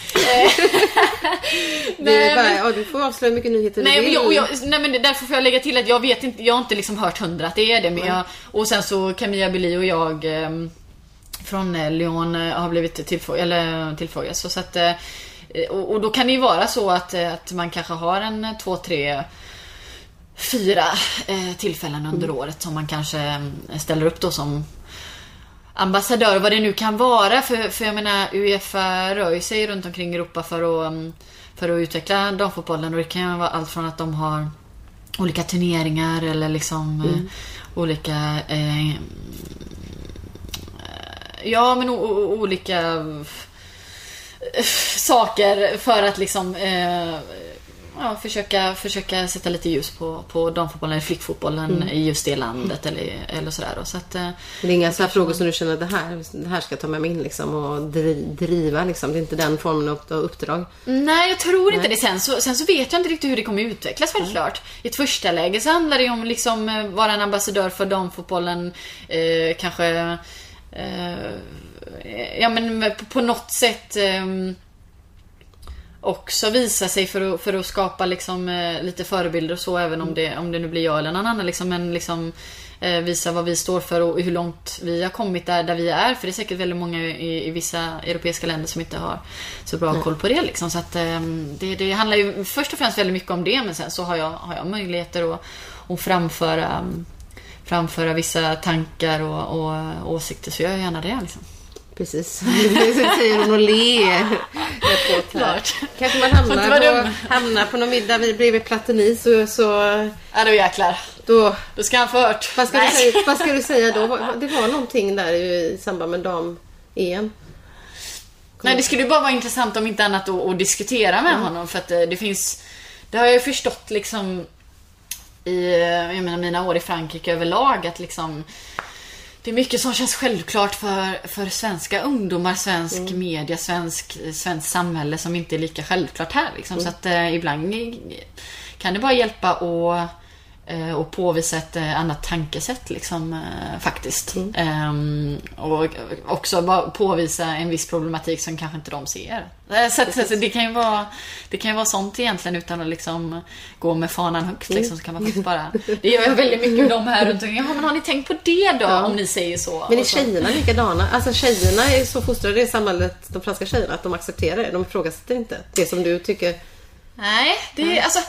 Bara, men- ja, du får avslöja hur mycket nyheter Nej, du men vill. jag, jag, nej men därför får jag lägga till att jag vet inte, jag har inte liksom hört hundra att det är det. Men jag, och sen så Camilla Billy och jag ehm, från eh, Lyon eh, har blivit tillfrågade, eller tillfrågade. Så, så att, eh, och, och då kan det ju vara så att, eh, att man kanske har en eh, två, tre fyra eh, tillfällen under året som man kanske eh, ställer upp då som ambassadör, vad det nu kan vara. För, för jag menar, Uefa rör ju sig runt omkring Europa för att, um, för att utveckla damfotbollen. Och det kan vara allt från att de har olika turneringar eller liksom eh, olika eh, Ja men olika saker för att liksom eh, ja, försöka, försöka sätta lite ljus på, på damfotbollen eller flickfotbollen i just det landet eller, eller sådär. Så att, eh, Det är inga så frågor som du känner att det här, det här ska jag ta med mig in liksom, och dri, driva. Liksom. Det är inte den formen av uppdrag. Nej, jag tror inte det. Sen så, sen så vet jag inte riktigt hur det kommer utvecklas självklart. I ett första läge så handlar det ju om liksom eh, vara en ambassadör för damfotbollen. Eh, kanske... Eh, ja men på, något sätt ehm, också visa sig för att, för att skapa liksom, eh, lite förebilder och så även om det, om det nu blir jag eller någon annan. Liksom, men liksom, eh, visa vad vi står för och hur långt vi har kommit där, där vi är. För det är säkert väldigt många i, i vissa europeiska länder som inte har så bra koll på det. Liksom. Så att, eh, det, det handlar ju först och främst väldigt mycket om det men sen så har jag, har jag möjligheter att, att framföra, framföra vissa tankar och, och åsikter så gör jag gärna det. Liksom. Precis. Det säger hon och ler. Klart. Kanske man hamnar på, hamnar på någon middag vid- bredvid Platini så, så Ja då jäklar. då... Då ska han få hört. Vad ska, du säga, vad ska du säga då? Det var någonting där i samband med dam-EM. Nej, det skulle ju bara vara intressant om inte annat att, att diskutera med honom för att eh, det finns... Det har jag ju förstått liksom i eh, jag menar, mina år i Frankrike överlag att liksom det är mycket som känns självklart för, för svenska ungdomar, svensk media, svensk, svensk samhälle som inte är lika självklart här. Liksom. Så att eh, ibland kan det bara hjälpa att och påvisa ett eh, annat tankesätt liksom, eh, faktiskt. Ehm, och också påvisa en viss problematik som kanske inte de ser. Eh, Så, att, så, det, kan ju vara, det kan ju vara sånt egentligen utan att liksom gå med fanan högt. Liksom, så kan man bara, det gör jag väldigt mycket med de här runt omkring. Jaha, men har ni tänkt på det då? Om ni säger så. Men är Och så. tjejerna likadana? Alltså tjejerna är så fostrade i samhället, de franska tjejerna, att de accepterar det. De ifrågasätter inte det som du tycker. Nej, det är alltså...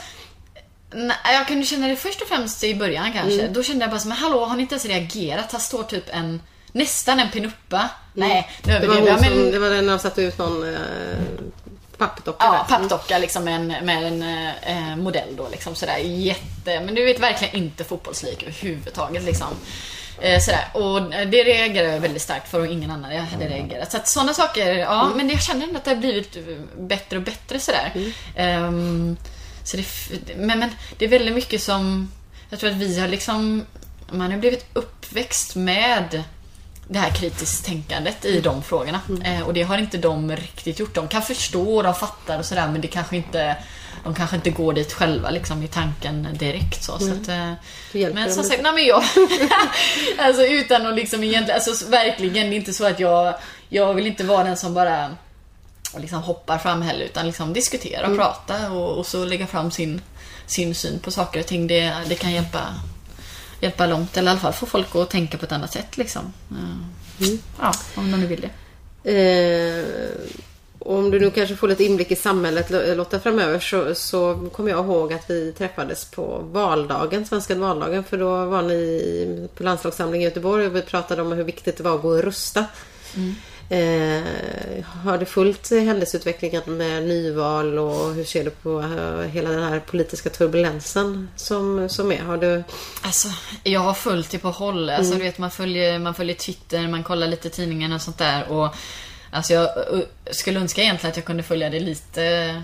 Nej, jag kunde känna det först och främst i början kanske. Då kände jag bara som, men hallå, har ni inte ens reagerat? Här står typ en, nästan en pinuppa. Nej, nu Det var, jag. som, Men, det var den som satte ut någon eh, pappdocka ja, där. pappdocka liksom med en, med en eh, modell då liksom sådär jätte... Men du vet verkligen inte fotbollslik överhuvudtaget liksom. Eh, sådär. Och det reagerar jag väldigt starkt för och ingen annan jag hade reagerat. Så att sådana saker, ja men jag känner ändå att det har blivit bättre och bättre sådär. Ehm, så det, men, men det är väldigt mycket som... Jag tror att vi har liksom... Man har blivit uppväxt med det här kritiskt tänkandet i de frågorna. Eh, och det har inte de riktigt gjort. De kan förstå, de fattar och sådär men det kanske inte... De kanske inte går dit själva liksom i tanken direkt så. så att, eh, men som sagt, nej men jag... alltså utan att liksom egentligen... Alltså verkligen, det är inte så att jag... Jag vill inte vara den som bara liksom hoppar fram heller utan liksom diskutera och prata och, och så lägga fram sin, sin syn på saker och ting. Det, det kan hjälpa, hjälpa långt eller i alla fall få folk att tänka på ett annat sätt liksom. Eh, Ja, om de nu vill det. Eh, om du nu kanske får lite inblick i samhället Lotta framöver så, så kommer jag ihåg att vi träffades på valdagen, svenska valdagen. För då var ni på landslagssamling i Göteborg och vi pratade om hur viktigt det var att gå och rösta. Mm. Eh, har du följt händelseutvecklingen med nyval och hur ser du på uh, hela den här politiska turbulensen som, som är? Har du... Alltså, jag har följt det på håll. Alltså, mm. du vet, man, följer, man följer Twitter, man kollar lite tidningen och sånt där. Och, alltså, jag uh, skulle önska egentligen att jag kunde följa det lite,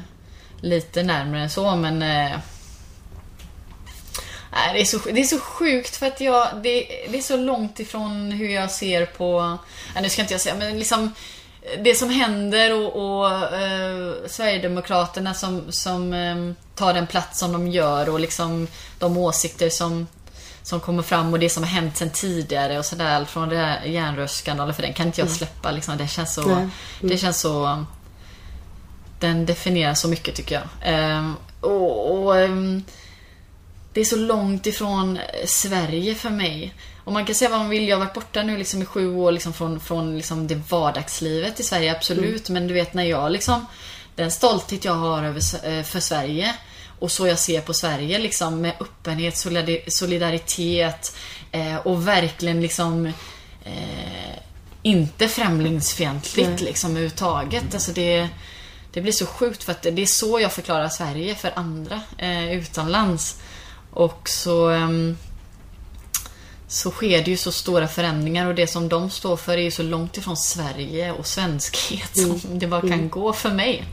lite närmare än så, men uh, Nej, det, är så, det är så sjukt för att jag, det, det är så långt ifrån hur jag ser på, nej, nu ska inte jag säga, men liksom det som händer och, och eh, Sverigedemokraterna som, som eh, tar den plats som de gör och liksom de åsikter som, som kommer fram och det som har hänt sen tidigare och sådär. Från det här järnrörsskandalen, för den kan inte jag mm. släppa. Liksom. Det känns så... Mm. Det känns så... Den definierar så mycket tycker jag. Eh, och, och ehm, det är så långt ifrån eh, Sverige för mig. Och man kan säga vad man vill, jag har varit borta nu liksom i sju år liksom från, från liksom det vardagslivet i Sverige, absolut. Mm. Men du vet när jag liksom, den stolthet jag har över, eh, för Sverige och så jag ser på Sverige liksom med öppenhet, solidaritet eh, och verkligen liksom eh, inte främlingsfientligt mm. liksom överhuvudtaget. Alltså det, det blir så sjukt för att det är så jag förklarar Sverige för andra eh, utomlands. Och så, um, så sker det ju så stora förändringar och det som de står för är ju så långt ifrån Sverige och svenskhet mm. som det bara kan mm. gå för mig.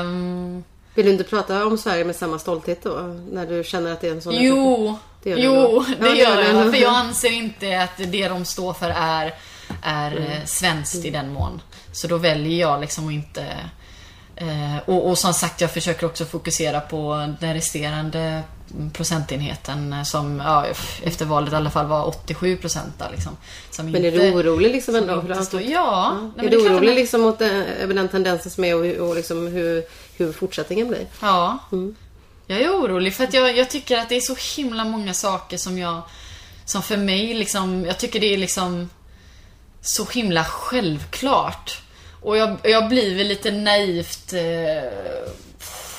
Um, vill du inte prata om Sverige med samma stolthet då? När du känner att det är en sån... Jo, det gör jo, det, det gör jag. För jag anser inte att det de står för är, är mm. Eh, svenskt i den mån. Så då väljer jag liksom att inte... Eh, och, och som sagt, jag försöker också fokusera på den resterande procentenheten som ja, efter valet i alla fall var 87 procent. Liksom, men är du orolig liksom ändå? För stå, ja. ja. är du orolig man... liksom mot den, över den tendensen som är och, och liksom hur, hur fortsättningen blir? Ja. Mm. Jag är orolig för att jag, jag tycker att det är så himla många saker som jag som för mig liksom, jag tycker det är liksom så himla självklart. Och jag, jag blir väl lite naivt eh,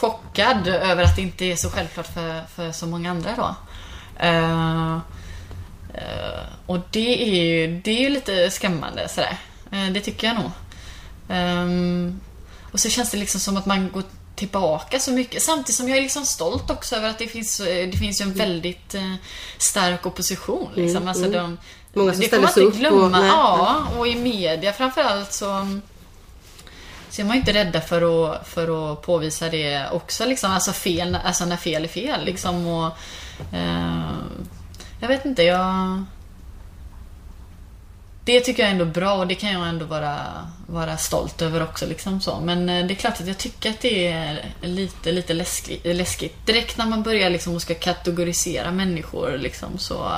chockad över att det inte är så självklart för, för så många andra då. Uh, uh, och det är ju det är lite skrämmande sådär. Uh, det tycker jag nog. Um, och så känns det liksom som att man går tillbaka så mycket. Samtidigt som jag är liksom stolt också över att det finns, det finns en väldigt stark opposition. Liksom. Mm, alltså de, Många som ställer sig upp. Glömma. Och, ja, och i media framförallt så så är man ju inte rädda för att, för att påvisa det också. Liksom. Alltså, fel, alltså när fel är fel. Liksom. Och, eh, jag vet inte, jag... Det tycker jag är ändå bra och det kan jag ändå vara, vara stolt över också. Liksom så. Men eh, det är klart att jag tycker att det är lite, lite läskigt. läskigt. Direkt när man börjar liksom och ska kategorisera människor liksom, så,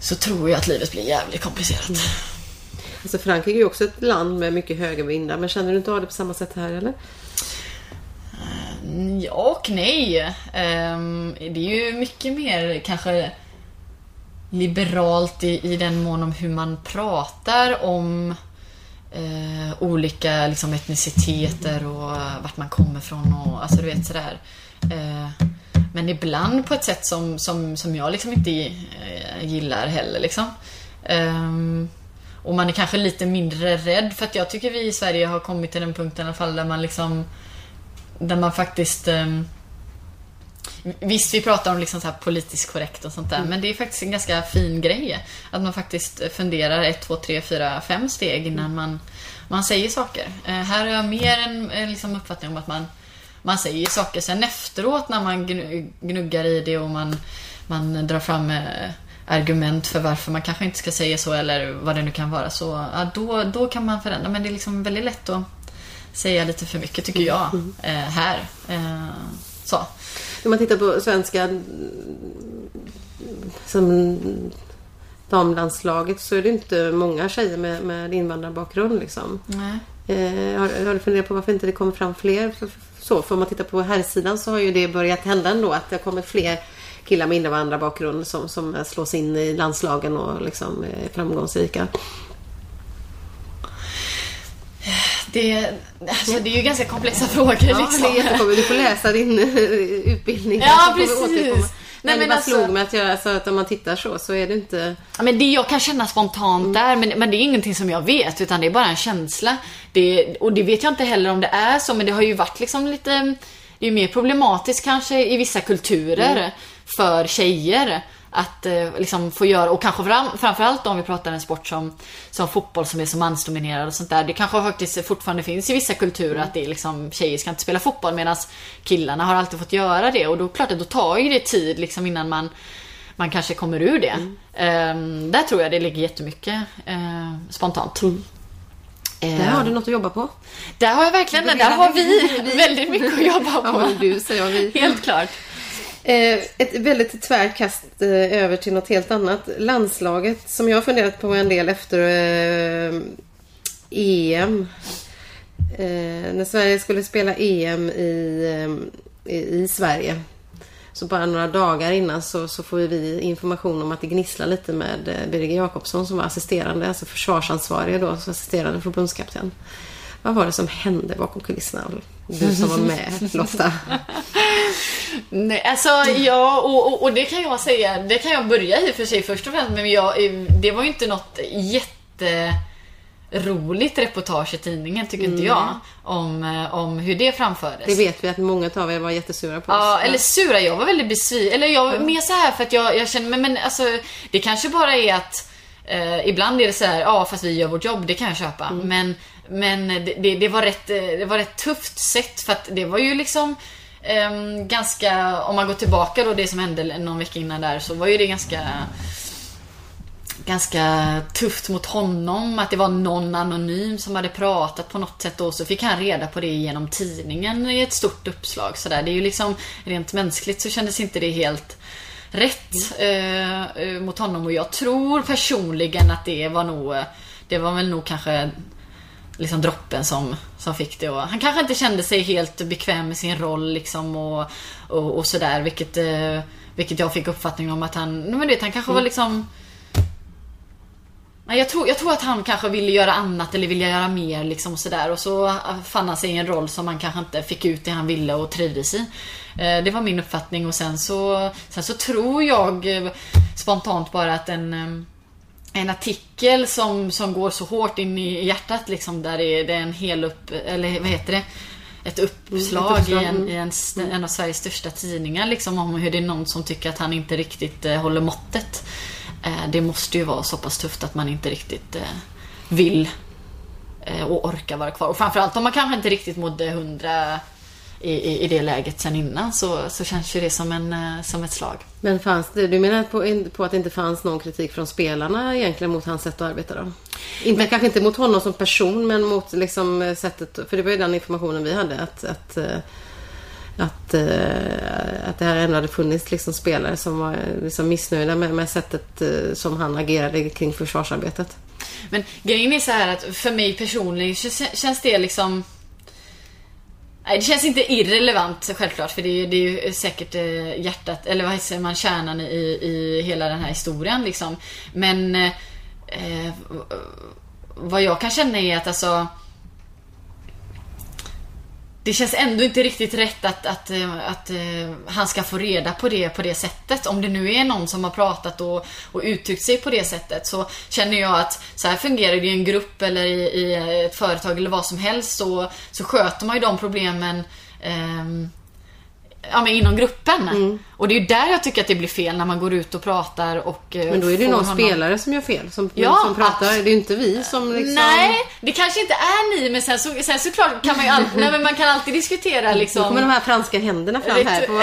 så tror jag att livet blir jävligt komplicerat. Mm. Alltså Frankrike är ju också ett land med mycket höga vindar. Men känner du inte av det på samma sätt här eller? Mm, ja och nej. Ehm, det är ju mycket mer kanske liberalt i, i den mån om hur man pratar om eh, olika liksom, etniciteter och vart man kommer ifrån och alltså du vet sådär. Eh, men ibland på ett sätt som, som, som jag liksom inte eh, gillar heller liksom. Eh, och man är kanske lite mindre rädd för att jag tycker vi i Sverige har kommit till den punkten i alla fall där man liksom Där man faktiskt um, Visst, vi pratar om liksom så politiskt korrekt och sånt där, mm. men det är faktiskt en ganska fin grej. Att man faktiskt funderar ett, två, tre, fyra, fem steg innan mm. man, man säger saker. Uh, här har jag mer en, en liksom uppfattning om att man, man säger saker sen efteråt när man gnuggar i det och man, man drar fram uh, argument för varför man kanske inte ska säga så eller vad det nu kan vara. Så ja, då, då kan man förändra. Men det är liksom väldigt lätt att säga lite för mycket tycker jag. Mm. Eh, här. Eh, så. Om man tittar på svenska som damlandslaget så är det inte många tjejer med, med invandrarbakgrund. Liksom. Eh, har, har, du funderat på varför inte det kommer fram fler? Så, för om man tittar på herrsidan så har ju det börjat hända ändå att det har kommit fler killar med invandrarbakgrund som, som slås in i landslagen och liksom är framgångsrika. Det, alltså, det är ju ganska komplexa frågor Ja, liksom. det. Du får läsa din eh, utbildning. Ja, precis. Nej, men det bara alltså- slog mig att, jag, alltså, att om man tittar så, så är det inte... Men det jag kan känna spontant där, men, men det är ingenting som jag vet, utan det är bara en känsla. Det, och det vet jag inte heller om det är så, men det har ju varit liksom lite... Det är ju mer problematiskt kanske i vissa kulturer för tjejer att eh, liksom få göra, och kanske fram, framförallt om vi pratar en sport som, som fotboll som är så mansdominerad och sånt där. Det kanske faktiskt fortfarande finns i vissa kulturer att det är liksom tjejer ska inte spela fotboll medan killarna har alltid fått göra det och då klart att då tar ju det tid liksom innan man man kanske kommer ur det. Ehm, där tror jag det ligger jättemycket eh, spontant. Ehm, Där har du något att jobba på. där har jag verkligen, där har vi väldigt mycket att jobba Ja, på. men du säger vi. Helt klart. Eh, ett väldigt tvärt kast eh, över till något helt annat. Landslaget som jag har funderat på en del efter eh, EM. Eh, när Sverige skulle spela EM i, eh, i, i Sverige. Så bara några dagar innan så, så får vi information om att det gnisslar lite med eh, Birger Jakobsson som var assisterande, alltså försvarsansvarig då, så assisterande förbundskapten. Vad var det som hände bakom kulisserna? Du som var med Lotta. Nej, alltså ja, och, och, och det kan jag säga, det kan jag börja i och för sig först och främst, men jag, det var ju inte något jätteroligt reportage i tidningen tycker inte jag. Om, eh, om hur det framfördes. Det vet vi att många av er var jättesura på oss. Ja, eller sura. Jag var väldigt besviken. Eller jag var mer så här för att jag, jag känner, men, men alltså, det kanske bara är att eh, ibland är det så här, ja fast vi gör vårt jobb, det kan jag köpa. Men, men det, det, det, var rätt, eh, det var rätt tufft sätt för att det var ju liksom ehm, ganska, om man går tillbaka då det som hände någon vecka innan där så var ju det ganska ganska tufft mot honom. Att det var någon anonym som hade pratat på något sätt och så fick han reda på det genom tidningen i ett stort uppslag. Så där. Det är ju liksom rent mänskligt så kändes inte det helt rätt eh, eh, mot honom och jag tror personligen att det var nog Det var väl nog kanske liksom droppen som, som fick det. Och han kanske inte kände sig helt bekväm med sin roll liksom och, och, och sådär vilket eh, Vilket jag fick uppfattningen om att han, men du vet han kanske var liksom Nej, jag, tror, jag tror att han kanske ville göra annat eller ville göra mer liksom och sådär. Och så fann han sig i en roll som han kanske inte fick ut det han ville och trivdes i. Eh, Det var min uppfattning och sen så, sen så tror jag eh, spontant bara att en eh, en artikel som, som går så hårt in i hjärtat liksom där det är, det är en hel upp, eller vad heter det? Ett uppslag, uppslag, i, en, i en, en av Sveriges största tidningar liksom om hur det är någon som tycker att han inte riktigt eh, håller måttet. Eh, det måste ju vara så pass tufft att man inte riktigt eh, vill eh, och orkar vara kvar. Och framförallt om man kanske inte riktigt mådde hundra i, i, det läget sen innan så, så känns ju det som, en, eh, som ett slag. Men fanns det, du menar på, på att det inte fanns någon kritik från spelarna egentligen mot hans sätt att arbeta då? Inte, kanske inte mot honom som person men mot liksom eh, sättet, för det var ju den informationen vi hade att, att eh, att, att det här ändå hade funnits liksom spelare som var liksom missnöjda med, med sättet som han agerade kring försvarsarbetet. Men grejen är så här att för mig personligen känns- känns det liksom Nej, det känns inte irrelevant självklart för det är, det är ju säkert eh, hjärtat, eller vad säger man, kärnan i, i hela den här historien liksom. Men eh, eh vad jag kan känna är att alltså det känns ändå inte riktigt rätt att, att, eh, att, att, han ska få reda på det på det sättet. Om det nu är någon som har pratat och, och uttryckt sig på det sättet så känner jag att så här fungerar det i en grupp eller i, i ett företag eller vad som helst så, så sköter man ju de problemen eh, ja, men inom gruppen. Och det är ju där jag tycker att det blir fel när man går ut och pratar och eh, Men då är det ju någon honom- spelare som gör fel som, Ja, som pratar. absolut. Det är ju inte vi som liksom... Nej, det kanske inte är ni men sen, så, sen såklart kan man ju alltid, nej, men man kan alltid diskutera Nu liksom kommer de här franska händerna fram här. På...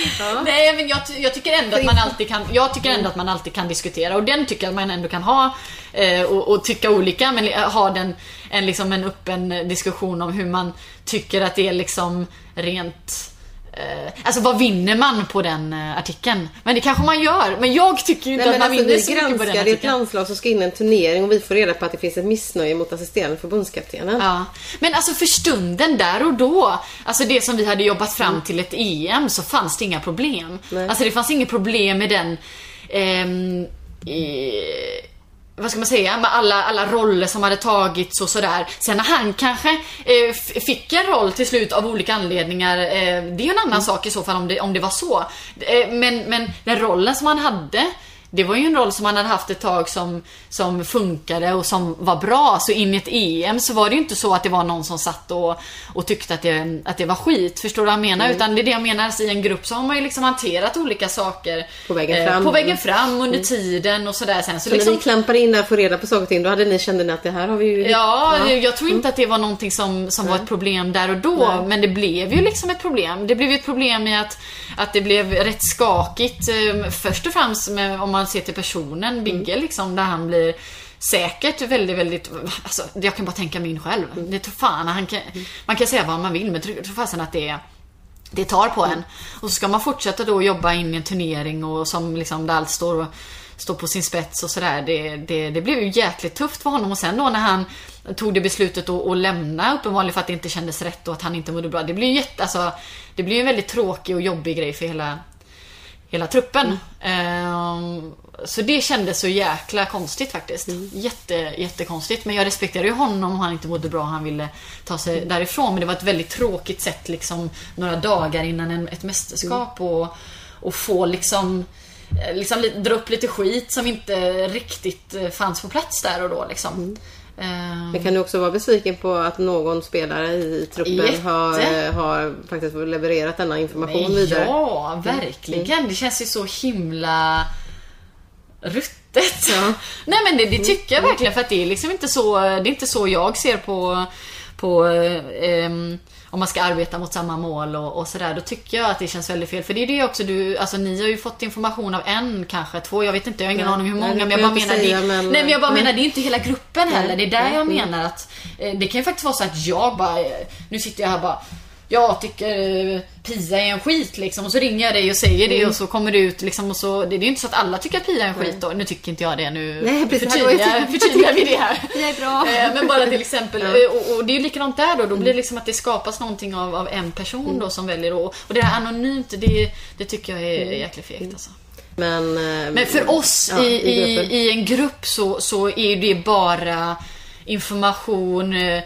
Nej men jag, jag tycker ändå att man alltid kan Jag tycker ändå att man alltid kan diskutera och den tycker jag att man ändå kan ha eh, och, och tycka olika men eh, ha den en, liksom en öppen diskussion om hur man tycker att det är liksom rent eh, Alltså vad vinner man på den eh, artikeln? Men det kanske man gör. Men jag tycker ju inte Nej, att man alltså, vinner vi så mycket på den granskar, det är ett artikeln. landslag som ska in i en turnering och vi får reda på att det finns ett missnöje mot assisterande förbundskaptenen. Ja. Men alltså för stunden där och då, alltså det som vi hade jobbat fram till ett EM så fanns det inga problem. Nej. Alltså det fanns inget problem med den ehm, i, vad ska man säga, med alla, alla roller som hade tagits och sådär. Sen när han kanske eh, fick en roll till slut av olika anledningar, eh, det är ju en annan sak i så fall om det, om det var så. Eh, men, men den rollen som han hade, det var ju en roll som han hade haft ett tag som, som funkade och som var bra. Så in i ett EM så var det ju inte så att det var någon som satt och, och tyckte att det, att det var skit. Förstår du vad jag menar? Utan det är det jag menar, alltså, i en grupp så har man ju liksom hanterat olika saker På vägen eh, fram. på vägen fram under tiden och sådär sen. Så Så liksom, när ni klampade in där och få reda på saker och ting, då hade ni kände ni att det här har vi ju... Ja, jag tror inte att det var någonting som, som var ett problem där och då. Men det blev ju liksom ett problem. Det blev ju ett problem i att, att det blev rätt skakigt. eh, Först och främst med, om man ser till personen, Bigge liksom, där han blir säkert väldigt, väldigt, alltså jag kan bara tänka min själv. Det tror fan, han kan, man kan säga vad man vill men tror fasen att det är det tar på en. Och så ska man fortsätta då jobba in i en turnering och som liksom där allt står, står på sin spets och sådär. Det, det, det blev ju jäkligt tufft för honom och sen då när han tog det beslutet att, att lämna uppenbarligen för att det inte kändes rätt och att han inte mådde bra. Det blir ju jätte, alltså, det blir en väldigt tråkig och jobbig grej för hela, hela truppen. Ehm, så det kändes så jäkla konstigt faktiskt. Jätte, jättekonstigt. Men jag respekterar ju honom om han inte mådde bra och han ville ta sig därifrån. Men det var ett väldigt tråkigt sätt liksom några dagar innan en, ett mästerskap och, och få liksom eh, Liksom li- dra upp lite skit som inte riktigt eh, fanns på plats där och då liksom. Ehm, Men kan du också vara besviken på att någon spelare i truppen Jätte. har, har faktiskt levererat denna information vidare? Ja, verkligen. Det känns ju så himla ruttet. Ja. Nej men det, det tycker jag verkligen för att det är liksom inte så, det är inte så jag ser på, på eh, ehm, om man ska arbeta mot samma mål och, och sådär. Då tycker jag att det känns väldigt fel. För det är det också du, alltså ni har ju fått information av en, kanske två, jag vet inte, jag har ingen Nej. aning hur Nej, många. det men jag bara menar, det, men- nej men jag bara Nej. menar, det är inte hela gruppen heller. Det är där jag Nej. menar att eh, det kan ju faktiskt vara så att jag bara, eh, nu sitter jag här bara jag tycker eh, Pia är en skit liksom och så ringer jag dig och säger Mm. det och så kommer det ut liksom och så Det är ju inte så att alla tycker att Pia är en skit då. Nu tycker inte jag det nu Nej, precis. förtydligar, förtydligar vi det här. Det är bra. Eh, Men bara till exempel, Ja. eh, och, och det är ju likadant där då. Då blir det liksom att det skapas någonting av, av en person Mm. då som väljer och, och det här anonymt, det, det tycker jag är Mm. jäkligt fegt alltså. Men, Men för oss ja, i, i, i en grupp så, så är ju det bara information. eh, eh,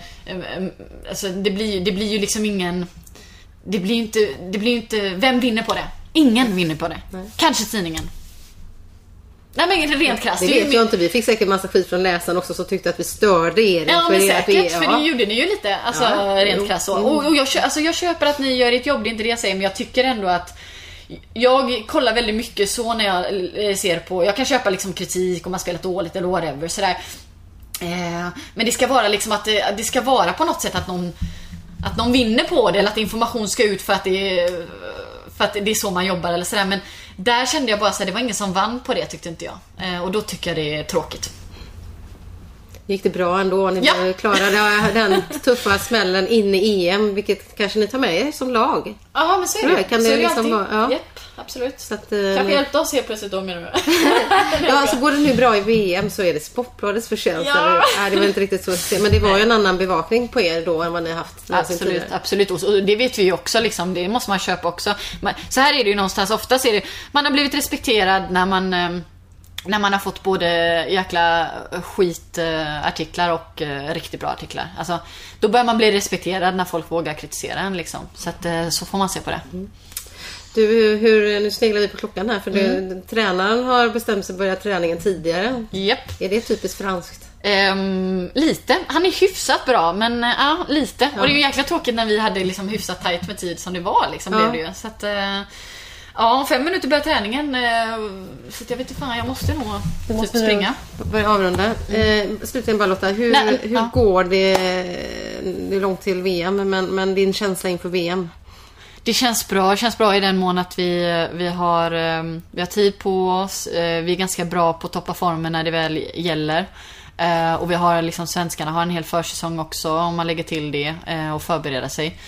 Alltså det blir, det blir ju liksom ingen... Det blir ju inte, det blir inte... Vem vinner på det? Ingen vinner på det. Kanske tidningen. Nej men rent krasst. Det ju vet jag inte. Vi fick säkert massa skit från läsaren också som tyckte att vi störde er. Ja men er, säkert, vi- för det gjorde ni ju lite. Alltså Ja, rent krasst så. Mm. Och, och jag, alltså, jag köper att ni gör ert jobb, det är inte det jag säger, men jag tycker ändå att jag kollar väldigt mycket så när jag eh, ser på, jag kan köpa liksom kritik om man spelat dåligt eller whatever sådär. Eh, men det ska vara liksom att det, det ska vara på något sätt att någon att någon vinner på det eller att information ska ut för att det är, för att det är så man jobbar eller sådär. Men där kände jag bara att det var ingen som vann på det tyckte inte jag. Eh, och då tycker jag det är tråkigt. Gick det bra ändå? Ni Ja. klarade den tuffa smällen in i EM, vilket kanske ni tar med er som lag. Ja men så är det. Kan så det liksom vara- ja. Japp, absolut. Så att, eh, Kanske hjälpte oss helt plötsligt då menar du? Ja, alltså går det nu bra i VM så är det Sportbladets förtjänst. Ja. Nej, det var inte riktigt så. Men det var ju en annan bevakning på er då än vad ni har haft Absolut, absolut. Och så- det vet vi ju också liksom. Det måste man köpa också. Så här är det ju någonstans. Oftast är det, man har blivit respekterad när man eh, när man har fått både jäkla skitartiklar och eh, riktigt bra artiklar. Alltså, då börjar man bli respekterad när folk vågar kritisera en liksom. Så att, eh, så får man se på det. Du, hur, nu sneglar vi på klockan här för du, Mm. tränaren har bestämt sig att börja träningen tidigare. Japp. Är det typiskt franskt? Ehm, lite. Han är hyfsat bra, men eh, ja, lite. Och det är ju jäkla tråkigt när vi hade liksom hyfsat tight med tid som det var. Liksom, Ja. blev det ju. Så att, eh, ja, om fem minuter börjar träningen. eh, så jag vet inte fan, jag måste nog typ springa. Börja avrunda. Eh, slutligen bara Lotta, hur, Nej, hur ja. går det? Det är långt till VM, men, men din känsla inför VM? Det känns bra. Det känns bra i den mån att vi, vi, har, eh, vi har tid på oss. eh, Vi är ganska bra på att toppa formen när det väl gäller. Eh, Och vi har liksom, svenskarna har en hel försäsong också om man lägger till det och förbereda sig.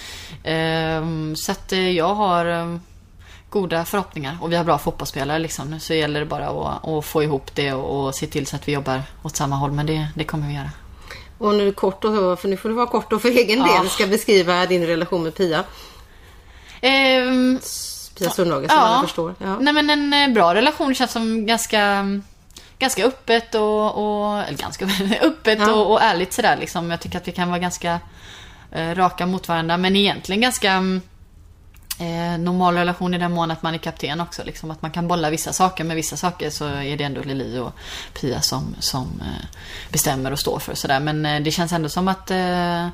Eh, Så att jag har eh, goda förhoppningar och vi har bra fotbollsspelare liksom. Så gäller det bara att, att få ihop det och, och se till så att vi jobbar åt samma håll. Men det, det kommer vi göra. Och nu kort och så, för nu får du vara kort och för egen Ja. del ska beskriva din relation med Pia. Ehm, Pia Sundhage som alla förstår. Ja. Nej men en eh, bra relation känns som ganska ganska öppet och, och eller ganska öppet Ja. och, och ärligt sådär liksom. Jag tycker att vi kan vara ganska eh, raka mot varandra men egentligen ganska mm, eh, normal relation i den mån att man är kapten också. Liksom, att man kan bolla vissa saker, men vissa saker så är det ändå Lili och Pia som, som eh, bestämmer och står för. Sådär. Men eh, det känns ändå som att, eh,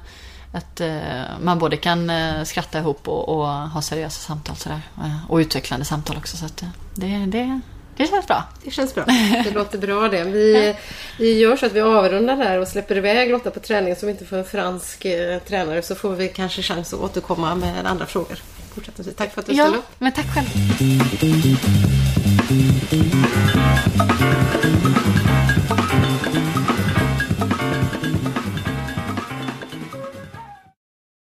att eh, man både kan eh, skratta ihop och, och ha seriösa samtal sådär. Eh, och utvecklande samtal också. Så att, eh, det, det, det känns bra. Det känns bra. Det låter bra det. Vi, vi gör så att vi avrundar där och släpper iväg Lotta på träning så vi inte får en fransk eh, tränare så får vi kanske chans att återkomma med andra frågor. Fortsättningsvis. Tack för att du ställde Ja, upp. men tack själv.